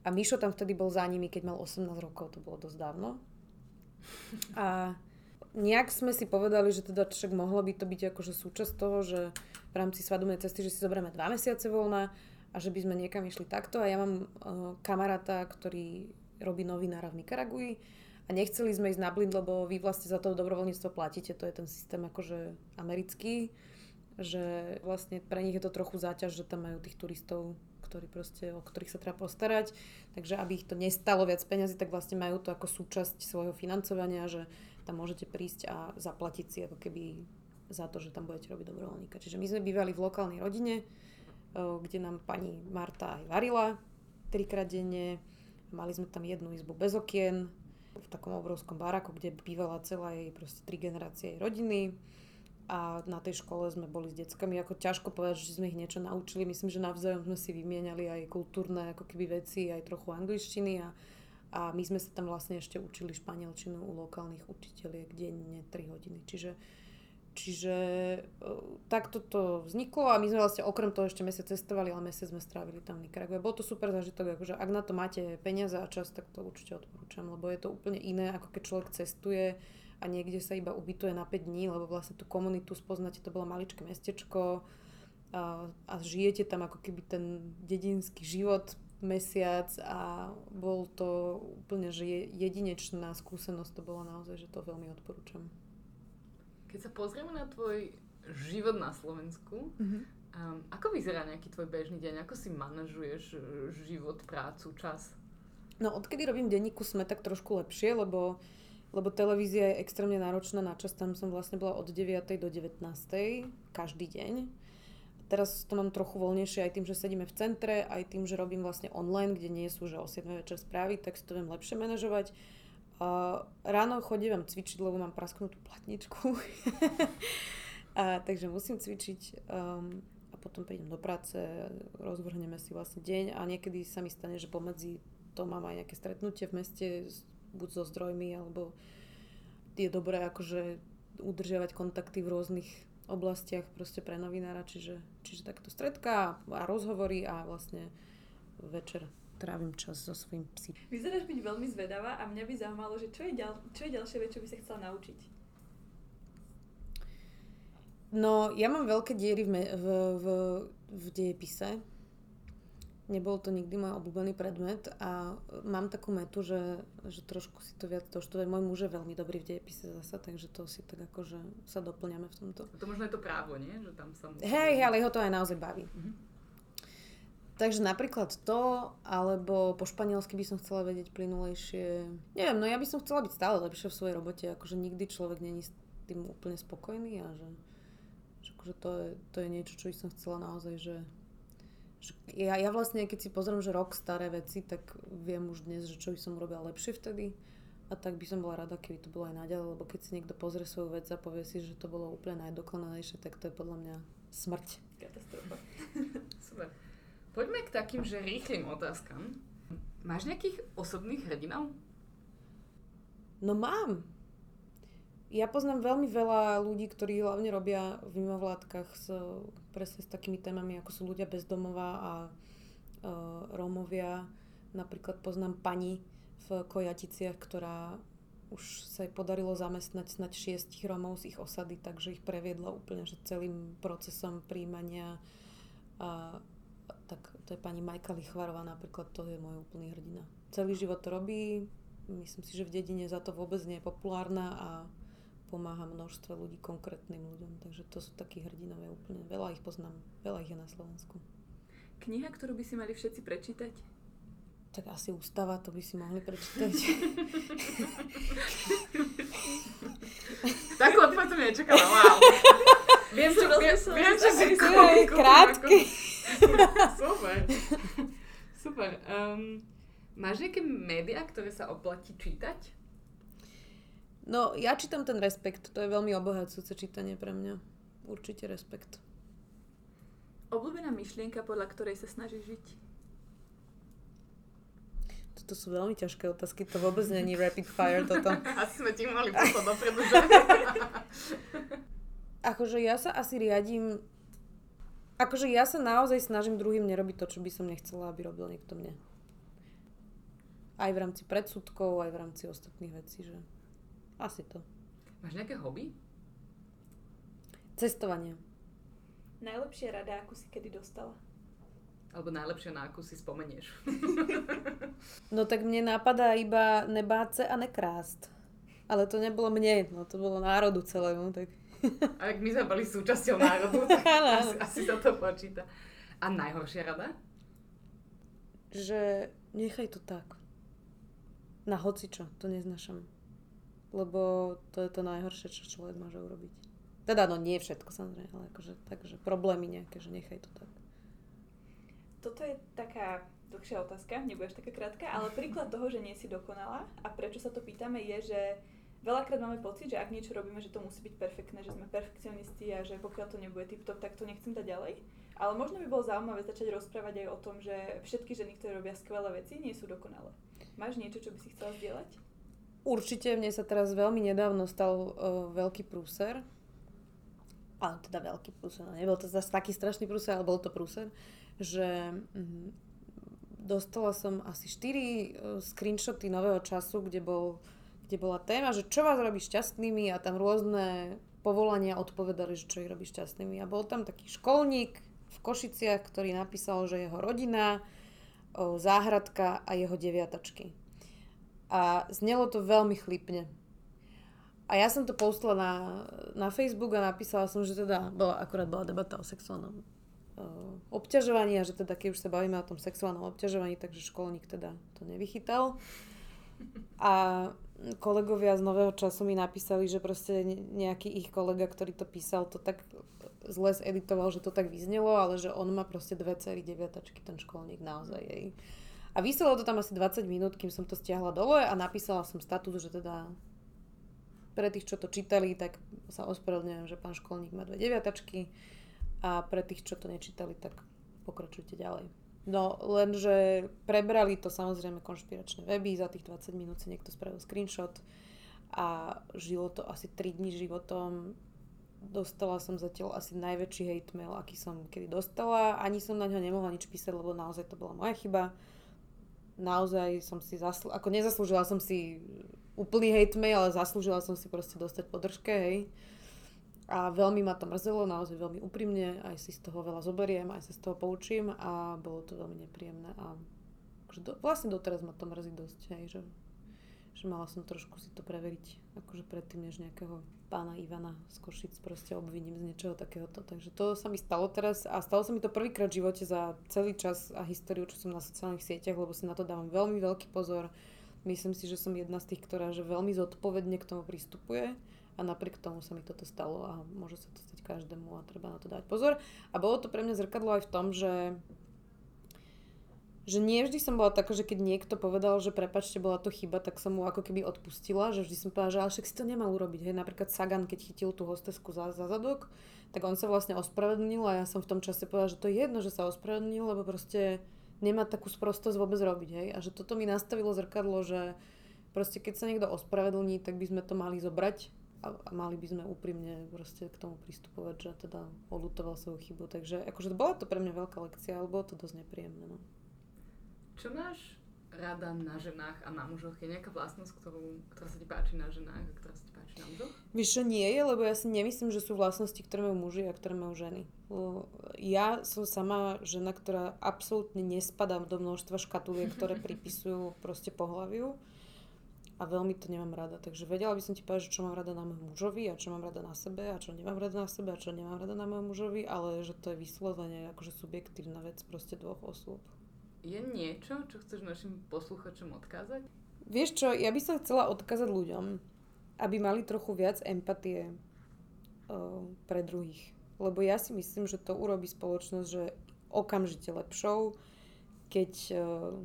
A Mišo tam vtedy bol za nimi, keď mal 18 rokov, to bolo dosť dávno. A nejak sme si povedali, že teda však mohlo by to byť akože súčasť toho, že v rámci svadobnej cesty, že si zoberieme dva mesiace voľna a že by sme niekam išli takto. A ja mám uh, kamaráta, ktorý robí novinára v Nikaragui a nechceli sme ísť na blind, lebo vy vlastne za to dobrovoľníctvo platíte, to je ten systém akože americký, že vlastne pre nich je to trochu záťaž, že tam majú tých turistov, ktorí proste, o ktorých sa treba postarať. Takže aby ich to nestalo viac peniazy, tak vlastne majú to ako súčasť svojho financovania, že tam môžete prísť a zaplatiť si ako keby za to, že tam budete robiť dobrovoľníka. Čiže my sme bývali v lokálnej rodine, kde nám pani Marta aj varila trikrát denne. Mali sme tam jednu izbu bez okien, v takom obrovskom baraku, kde bývala celá jej proste tri generácie jej rodiny a na tej škole sme boli s deckami, ako ťažko povedať, že sme ich niečo naučili. Myslím, že navzájom sme si vymieniali aj kultúrne ako keby veci, aj trochu angličtiny a, a my sme sa tam vlastne ešte učili španielčinu u lokálnych učiteľiek denne 3 hodiny. Čiže Čiže uh, takto to vzniklo a my sme vlastne okrem toho ešte mesiac cestovali, ale mesiac sme strávili tam v Nikarague. Bol to super zážitok, akože ak na to máte peniaze a čas, tak to určite odporúčam, lebo je to úplne iné, ako keď človek cestuje a niekde sa iba ubytuje na 5 dní, lebo vlastne tú komunitu spoznáte, to bolo maličké mestečko a, a žijete tam ako keby ten dedinský život mesiac a bol to úplne, že jedinečná skúsenosť to bolo naozaj, že to veľmi odporúčam. Keď sa pozrieme na tvoj život na Slovensku, mm-hmm. um, ako vyzerá nejaký tvoj bežný deň? Ako si manažuješ e, život, prácu, čas? No odkedy robím denníku sme tak trošku lepšie, lebo, lebo televízia je extrémne náročná na čas. Tam som vlastne bola od 9. do 19. každý deň. Teraz to mám trochu voľnejšie aj tým, že sedíme v centre, aj tým, že robím vlastne online, kde nie sú že o 7 večer správy, tak si to viem lepšie manažovať. Uh, ráno chodím cvičiť, lebo mám prasknutú platničku. a, takže musím cvičiť um, a potom prídem do práce, rozvrhneme si vlastne deň a niekedy sa mi stane, že pomedzi to mám aj nejaké stretnutie v meste, buď so zdrojmi, alebo je dobré akože udržiavať kontakty v rôznych oblastiach proste pre novinára, čiže, čiže takto stredka a rozhovory a vlastne večer trávim čas so svojím psím. Vyzeráš byť veľmi zvedavá a mňa by zaujímalo, že čo je, ďal, čo je ďalšie vec, čo by sa chcela naučiť? No, ja mám veľké diery v, v, v, v dejepise. Nebol to nikdy môj obľúbený predmet a mám takú metu, že, že trošku si to viac doštuduje. Môj muž je veľmi dobrý v dejepise zasa, takže to si tak akože sa doplňame v tomto. To možno je to právo, nie? Že tam sa musí... Hej, ale ho to aj naozaj baví. Mm-hmm. Takže napríklad to, alebo po španielsky by som chcela vedieť plynulejšie. Neviem, no ja by som chcela byť stále lepšia v svojej robote, akože nikdy človek není s tým úplne spokojný a že, že akože to, je, to je niečo, čo by som chcela naozaj, že, že ja, ja vlastne, keď si pozriem, že rok staré veci, tak viem už dnes, že čo by som robila lepšie vtedy. A tak by som bola rada, keby to bolo aj naďalej, lebo keď si niekto pozrie svoju vec a povie si, že to bolo úplne najdokonalejšie, tak to je podľa mňa smrť. Katastrofa. Super. Poďme k takým, že rýchlým otázkam. Máš nejakých osobných hrdinov? No mám. Ja poznám veľmi veľa ľudí, ktorí hlavne robia v mimovládkach s, presne s takými témami, ako sú ľudia bezdomová a uh, Rómovia. Napríklad poznám pani v Kojaticiach, ktorá už sa jej podarilo zamestnať snať šiestich Rómov z ich osady, takže ich previedla úplne že celým procesom príjmania a tak to je pani Majka Lichvarová napríklad, to je môj úplný hrdina. Celý život to robí, myslím si, že v dedine za to vôbec nie je populárna a pomáha množstve ľudí, konkrétnym ľuďom. Takže to sú takí hrdinovia úplne. Veľa ich poznám, veľa ich je na Slovensku. Kniha, ktorú by si mali všetci prečítať? Tak asi ústava, to by si mohli prečítať. Takú odpoveď som nečakala, wow. Viem, čo, viem, viem, čo si krátky. Super. Super. Um, máš nejaké médiá, ktoré sa oplatí čítať? No, ja čítam ten Respekt. To je veľmi obohacujúce čítanie pre mňa. Určite Respekt. Obľúbená myšlienka, podľa ktorej sa snažíš žiť? Toto sú veľmi ťažké otázky. To vôbec není rapid fire toto. Asi sme ti mali poslať dopredu? akože ja sa asi riadím Akože ja sa naozaj snažím druhým nerobiť to, čo by som nechcela, aby robil niekto mne. aj v rámci predsudkov, aj v rámci ostatných vecí, že asi to. Máš nejaké hobby? Cestovanie. Najlepšia rada, akú si kedy dostala? Alebo najlepšie, na akú si spomenieš? No tak mne napadá iba nebáť sa a nekrást. Ale to nebolo mne, no to bolo národu celému, tak... A ak my sme boli súčasťou národu, tak asi, asi sa to počíta. A najhoršia rada? že nechaj to tak. Na hocičo, to neznášam. Lebo to je to najhoršie, čo človek môže urobiť. Teda, no nie všetko samozrejme, ale akože, takže problémy nejaké, že nechaj to tak. Toto je taká dlhšia otázka, nebudeš taká krátka, ale príklad toho, že nie si dokonalá a prečo sa to pýtame je, že veľakrát máme pocit, že ak niečo robíme, že to musí byť perfektné, že sme perfekcionisti a že pokiaľ to nebude tip-top, tak to nechcem dať ďalej. Ale možno by bolo zaujímavé začať rozprávať aj o tom, že všetky ženy, ktoré robia skvelé veci, nie sú dokonalé. Máš niečo, čo by si chcela zdieľať? Určite mne sa teraz veľmi nedávno stal uh, veľký prúser. Ale teda veľký prúser, no nebol to zase taký strašný prúser, ale bol to prúser, že mm, dostala som asi 4 uh, screenshoty nového času, kde, bol, kde bola téma, že čo vás robí šťastnými a tam rôzne povolania odpovedali, že čo ich robí šťastnými. A bol tam taký školník v Košiciach, ktorý napísal, že jeho rodina, záhradka a jeho deviatačky. A znelo to veľmi chlipne. A ja som to postala na, na Facebook a napísala som, že teda bola, akorát bola debata o sexuálnom obťažovaní a že teda keď už sa bavíme o tom sexuálnom obťažovaní, takže školník teda to nevychytal. A kolegovia z Nového času mi napísali, že proste nejaký ich kolega, ktorý to písal, to tak zle editoval, že to tak vyznelo, ale že on má proste dve cery deviatačky, ten školník naozaj jej. A vyselo to tam asi 20 minút, kým som to stiahla dole a napísala som status, že teda pre tých, čo to čítali, tak sa ospravedlňujem, že pán školník má dve deviatačky a pre tých, čo to nečítali, tak pokračujte ďalej. No, lenže prebrali to samozrejme konšpiračné weby, za tých 20 minút si niekto spravil screenshot a žilo to asi 3 dní životom. Dostala som zatiaľ asi najväčší hate mail, aký som kedy dostala. Ani som na ňo nemohla nič písať, lebo naozaj to bola moja chyba. Naozaj som si zaslúžila, ako nezaslúžila som si úplný hate mail, ale zaslúžila som si proste dostať podržke, hej. A veľmi ma to mrzelo, naozaj veľmi úprimne, aj si z toho veľa zoberiem, aj sa z toho poučím a bolo to veľmi nepríjemné a akože do, vlastne doteraz ma to mrzí dosť, hej, že, že mala som trošku si to preveriť, akože predtým, než nejakého pána Ivana z Košic proste obviním z niečoho takéhoto. Takže to sa mi stalo teraz a stalo sa mi to prvýkrát v živote za celý čas a históriu, čo som na sociálnych sieťach, lebo si na to dávam veľmi veľký pozor. Myslím si, že som jedna z tých, ktorá že veľmi zodpovedne k tomu pristupuje a napriek tomu sa mi toto stalo a môže sa to stať každému a treba na to dať pozor. A bolo to pre mňa zrkadlo aj v tom, že že nie vždy som bola taká, že keď niekto povedal, že prepačte, bola to chyba, tak som mu ako keby odpustila, že vždy som povedala, že ale však si to nemal urobiť. Hej, napríklad Sagan, keď chytil tú hostesku za, za zadok, tak on sa vlastne ospravedlnil a ja som v tom čase povedala, že to je jedno, že sa ospravedlnil, lebo proste nemá takú sprostosť vôbec robiť. Hej. A že toto mi nastavilo zrkadlo, že proste keď sa niekto ospravedlní, tak by sme to mali zobrať a, mali by sme úprimne proste k tomu pristupovať, že teda olutoval svoju chybu. Takže akože bola to pre mňa veľká lekcia, ale bolo to dosť nepríjemné. No. Čo máš rada na ženách a na mužoch? Je nejaká vlastnosť, ktorú, ktorá sa ti páči na ženách a ktorá sa ti páči na mužoch? Vieš čo, nie je, lebo ja si nemyslím, že sú vlastnosti, ktoré majú muži a ktoré majú ženy. Ja som sama žena, ktorá absolútne nespadá do množstva škatuliek, ktoré pripisujú proste pohľaviu a veľmi to nemám rada. Takže vedela by som ti povedať, že čo mám rada na môjom mužovi a čo mám rada na sebe a čo nemám rada na sebe a čo nemám rada na môjom mužovi, ale že to je vyslovene akože subjektívna vec proste dvoch osôb. Je niečo, čo chceš našim posluchačom odkázať? Vieš čo, ja by som chcela odkázať ľuďom, aby mali trochu viac empatie uh, pre druhých. Lebo ja si myslím, že to urobí spoločnosť, že okamžite lepšou, keď uh,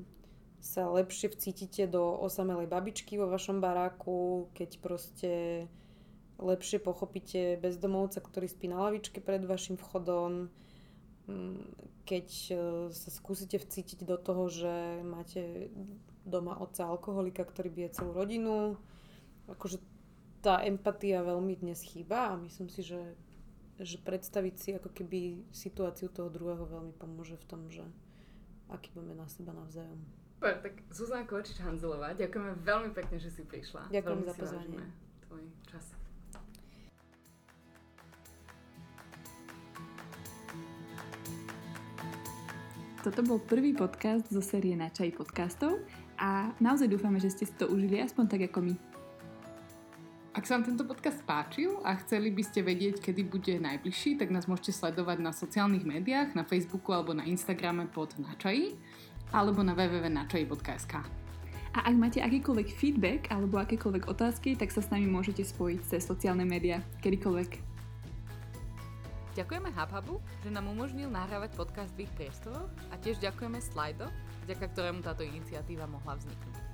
sa lepšie vcítite do osamelej babičky vo vašom baráku, keď proste lepšie pochopíte bezdomovca, ktorý spí na lavičke pred vašim vchodom, mm, keď e, sa skúsite vcítiť do toho, že máte doma otca alkoholika, ktorý bije celú rodinu. Akože tá empatia veľmi dnes chýba a myslím si, že, že predstaviť si ako keby situáciu toho druhého veľmi pomôže v tom, že aký budeme na seba navzájom. Super, tak Zuzana Kovačič-Hanzelová, ďakujeme veľmi pekne, že si prišla. Ďakujem veľmi za pozvanie. Tvoj čas. Toto bol prvý podcast zo série Na čaj podcastov a naozaj dúfame, že ste si to užili aspoň tak ako my. Ak sa vám tento podcast páčil a chceli by ste vedieť, kedy bude najbližší, tak nás môžete sledovať na sociálnych médiách, na Facebooku alebo na Instagrame pod Načaji alebo na www.načaji.sk. A ak máte akýkoľvek feedback alebo akékoľvek otázky, tak sa s nami môžete spojiť cez sociálne médiá, kedykoľvek. Ďakujeme HubHubu, že nám umožnil nahrávať podcast v ich priestoroch a tiež ďakujeme Slido, vďaka ktorému táto iniciatíva mohla vzniknúť.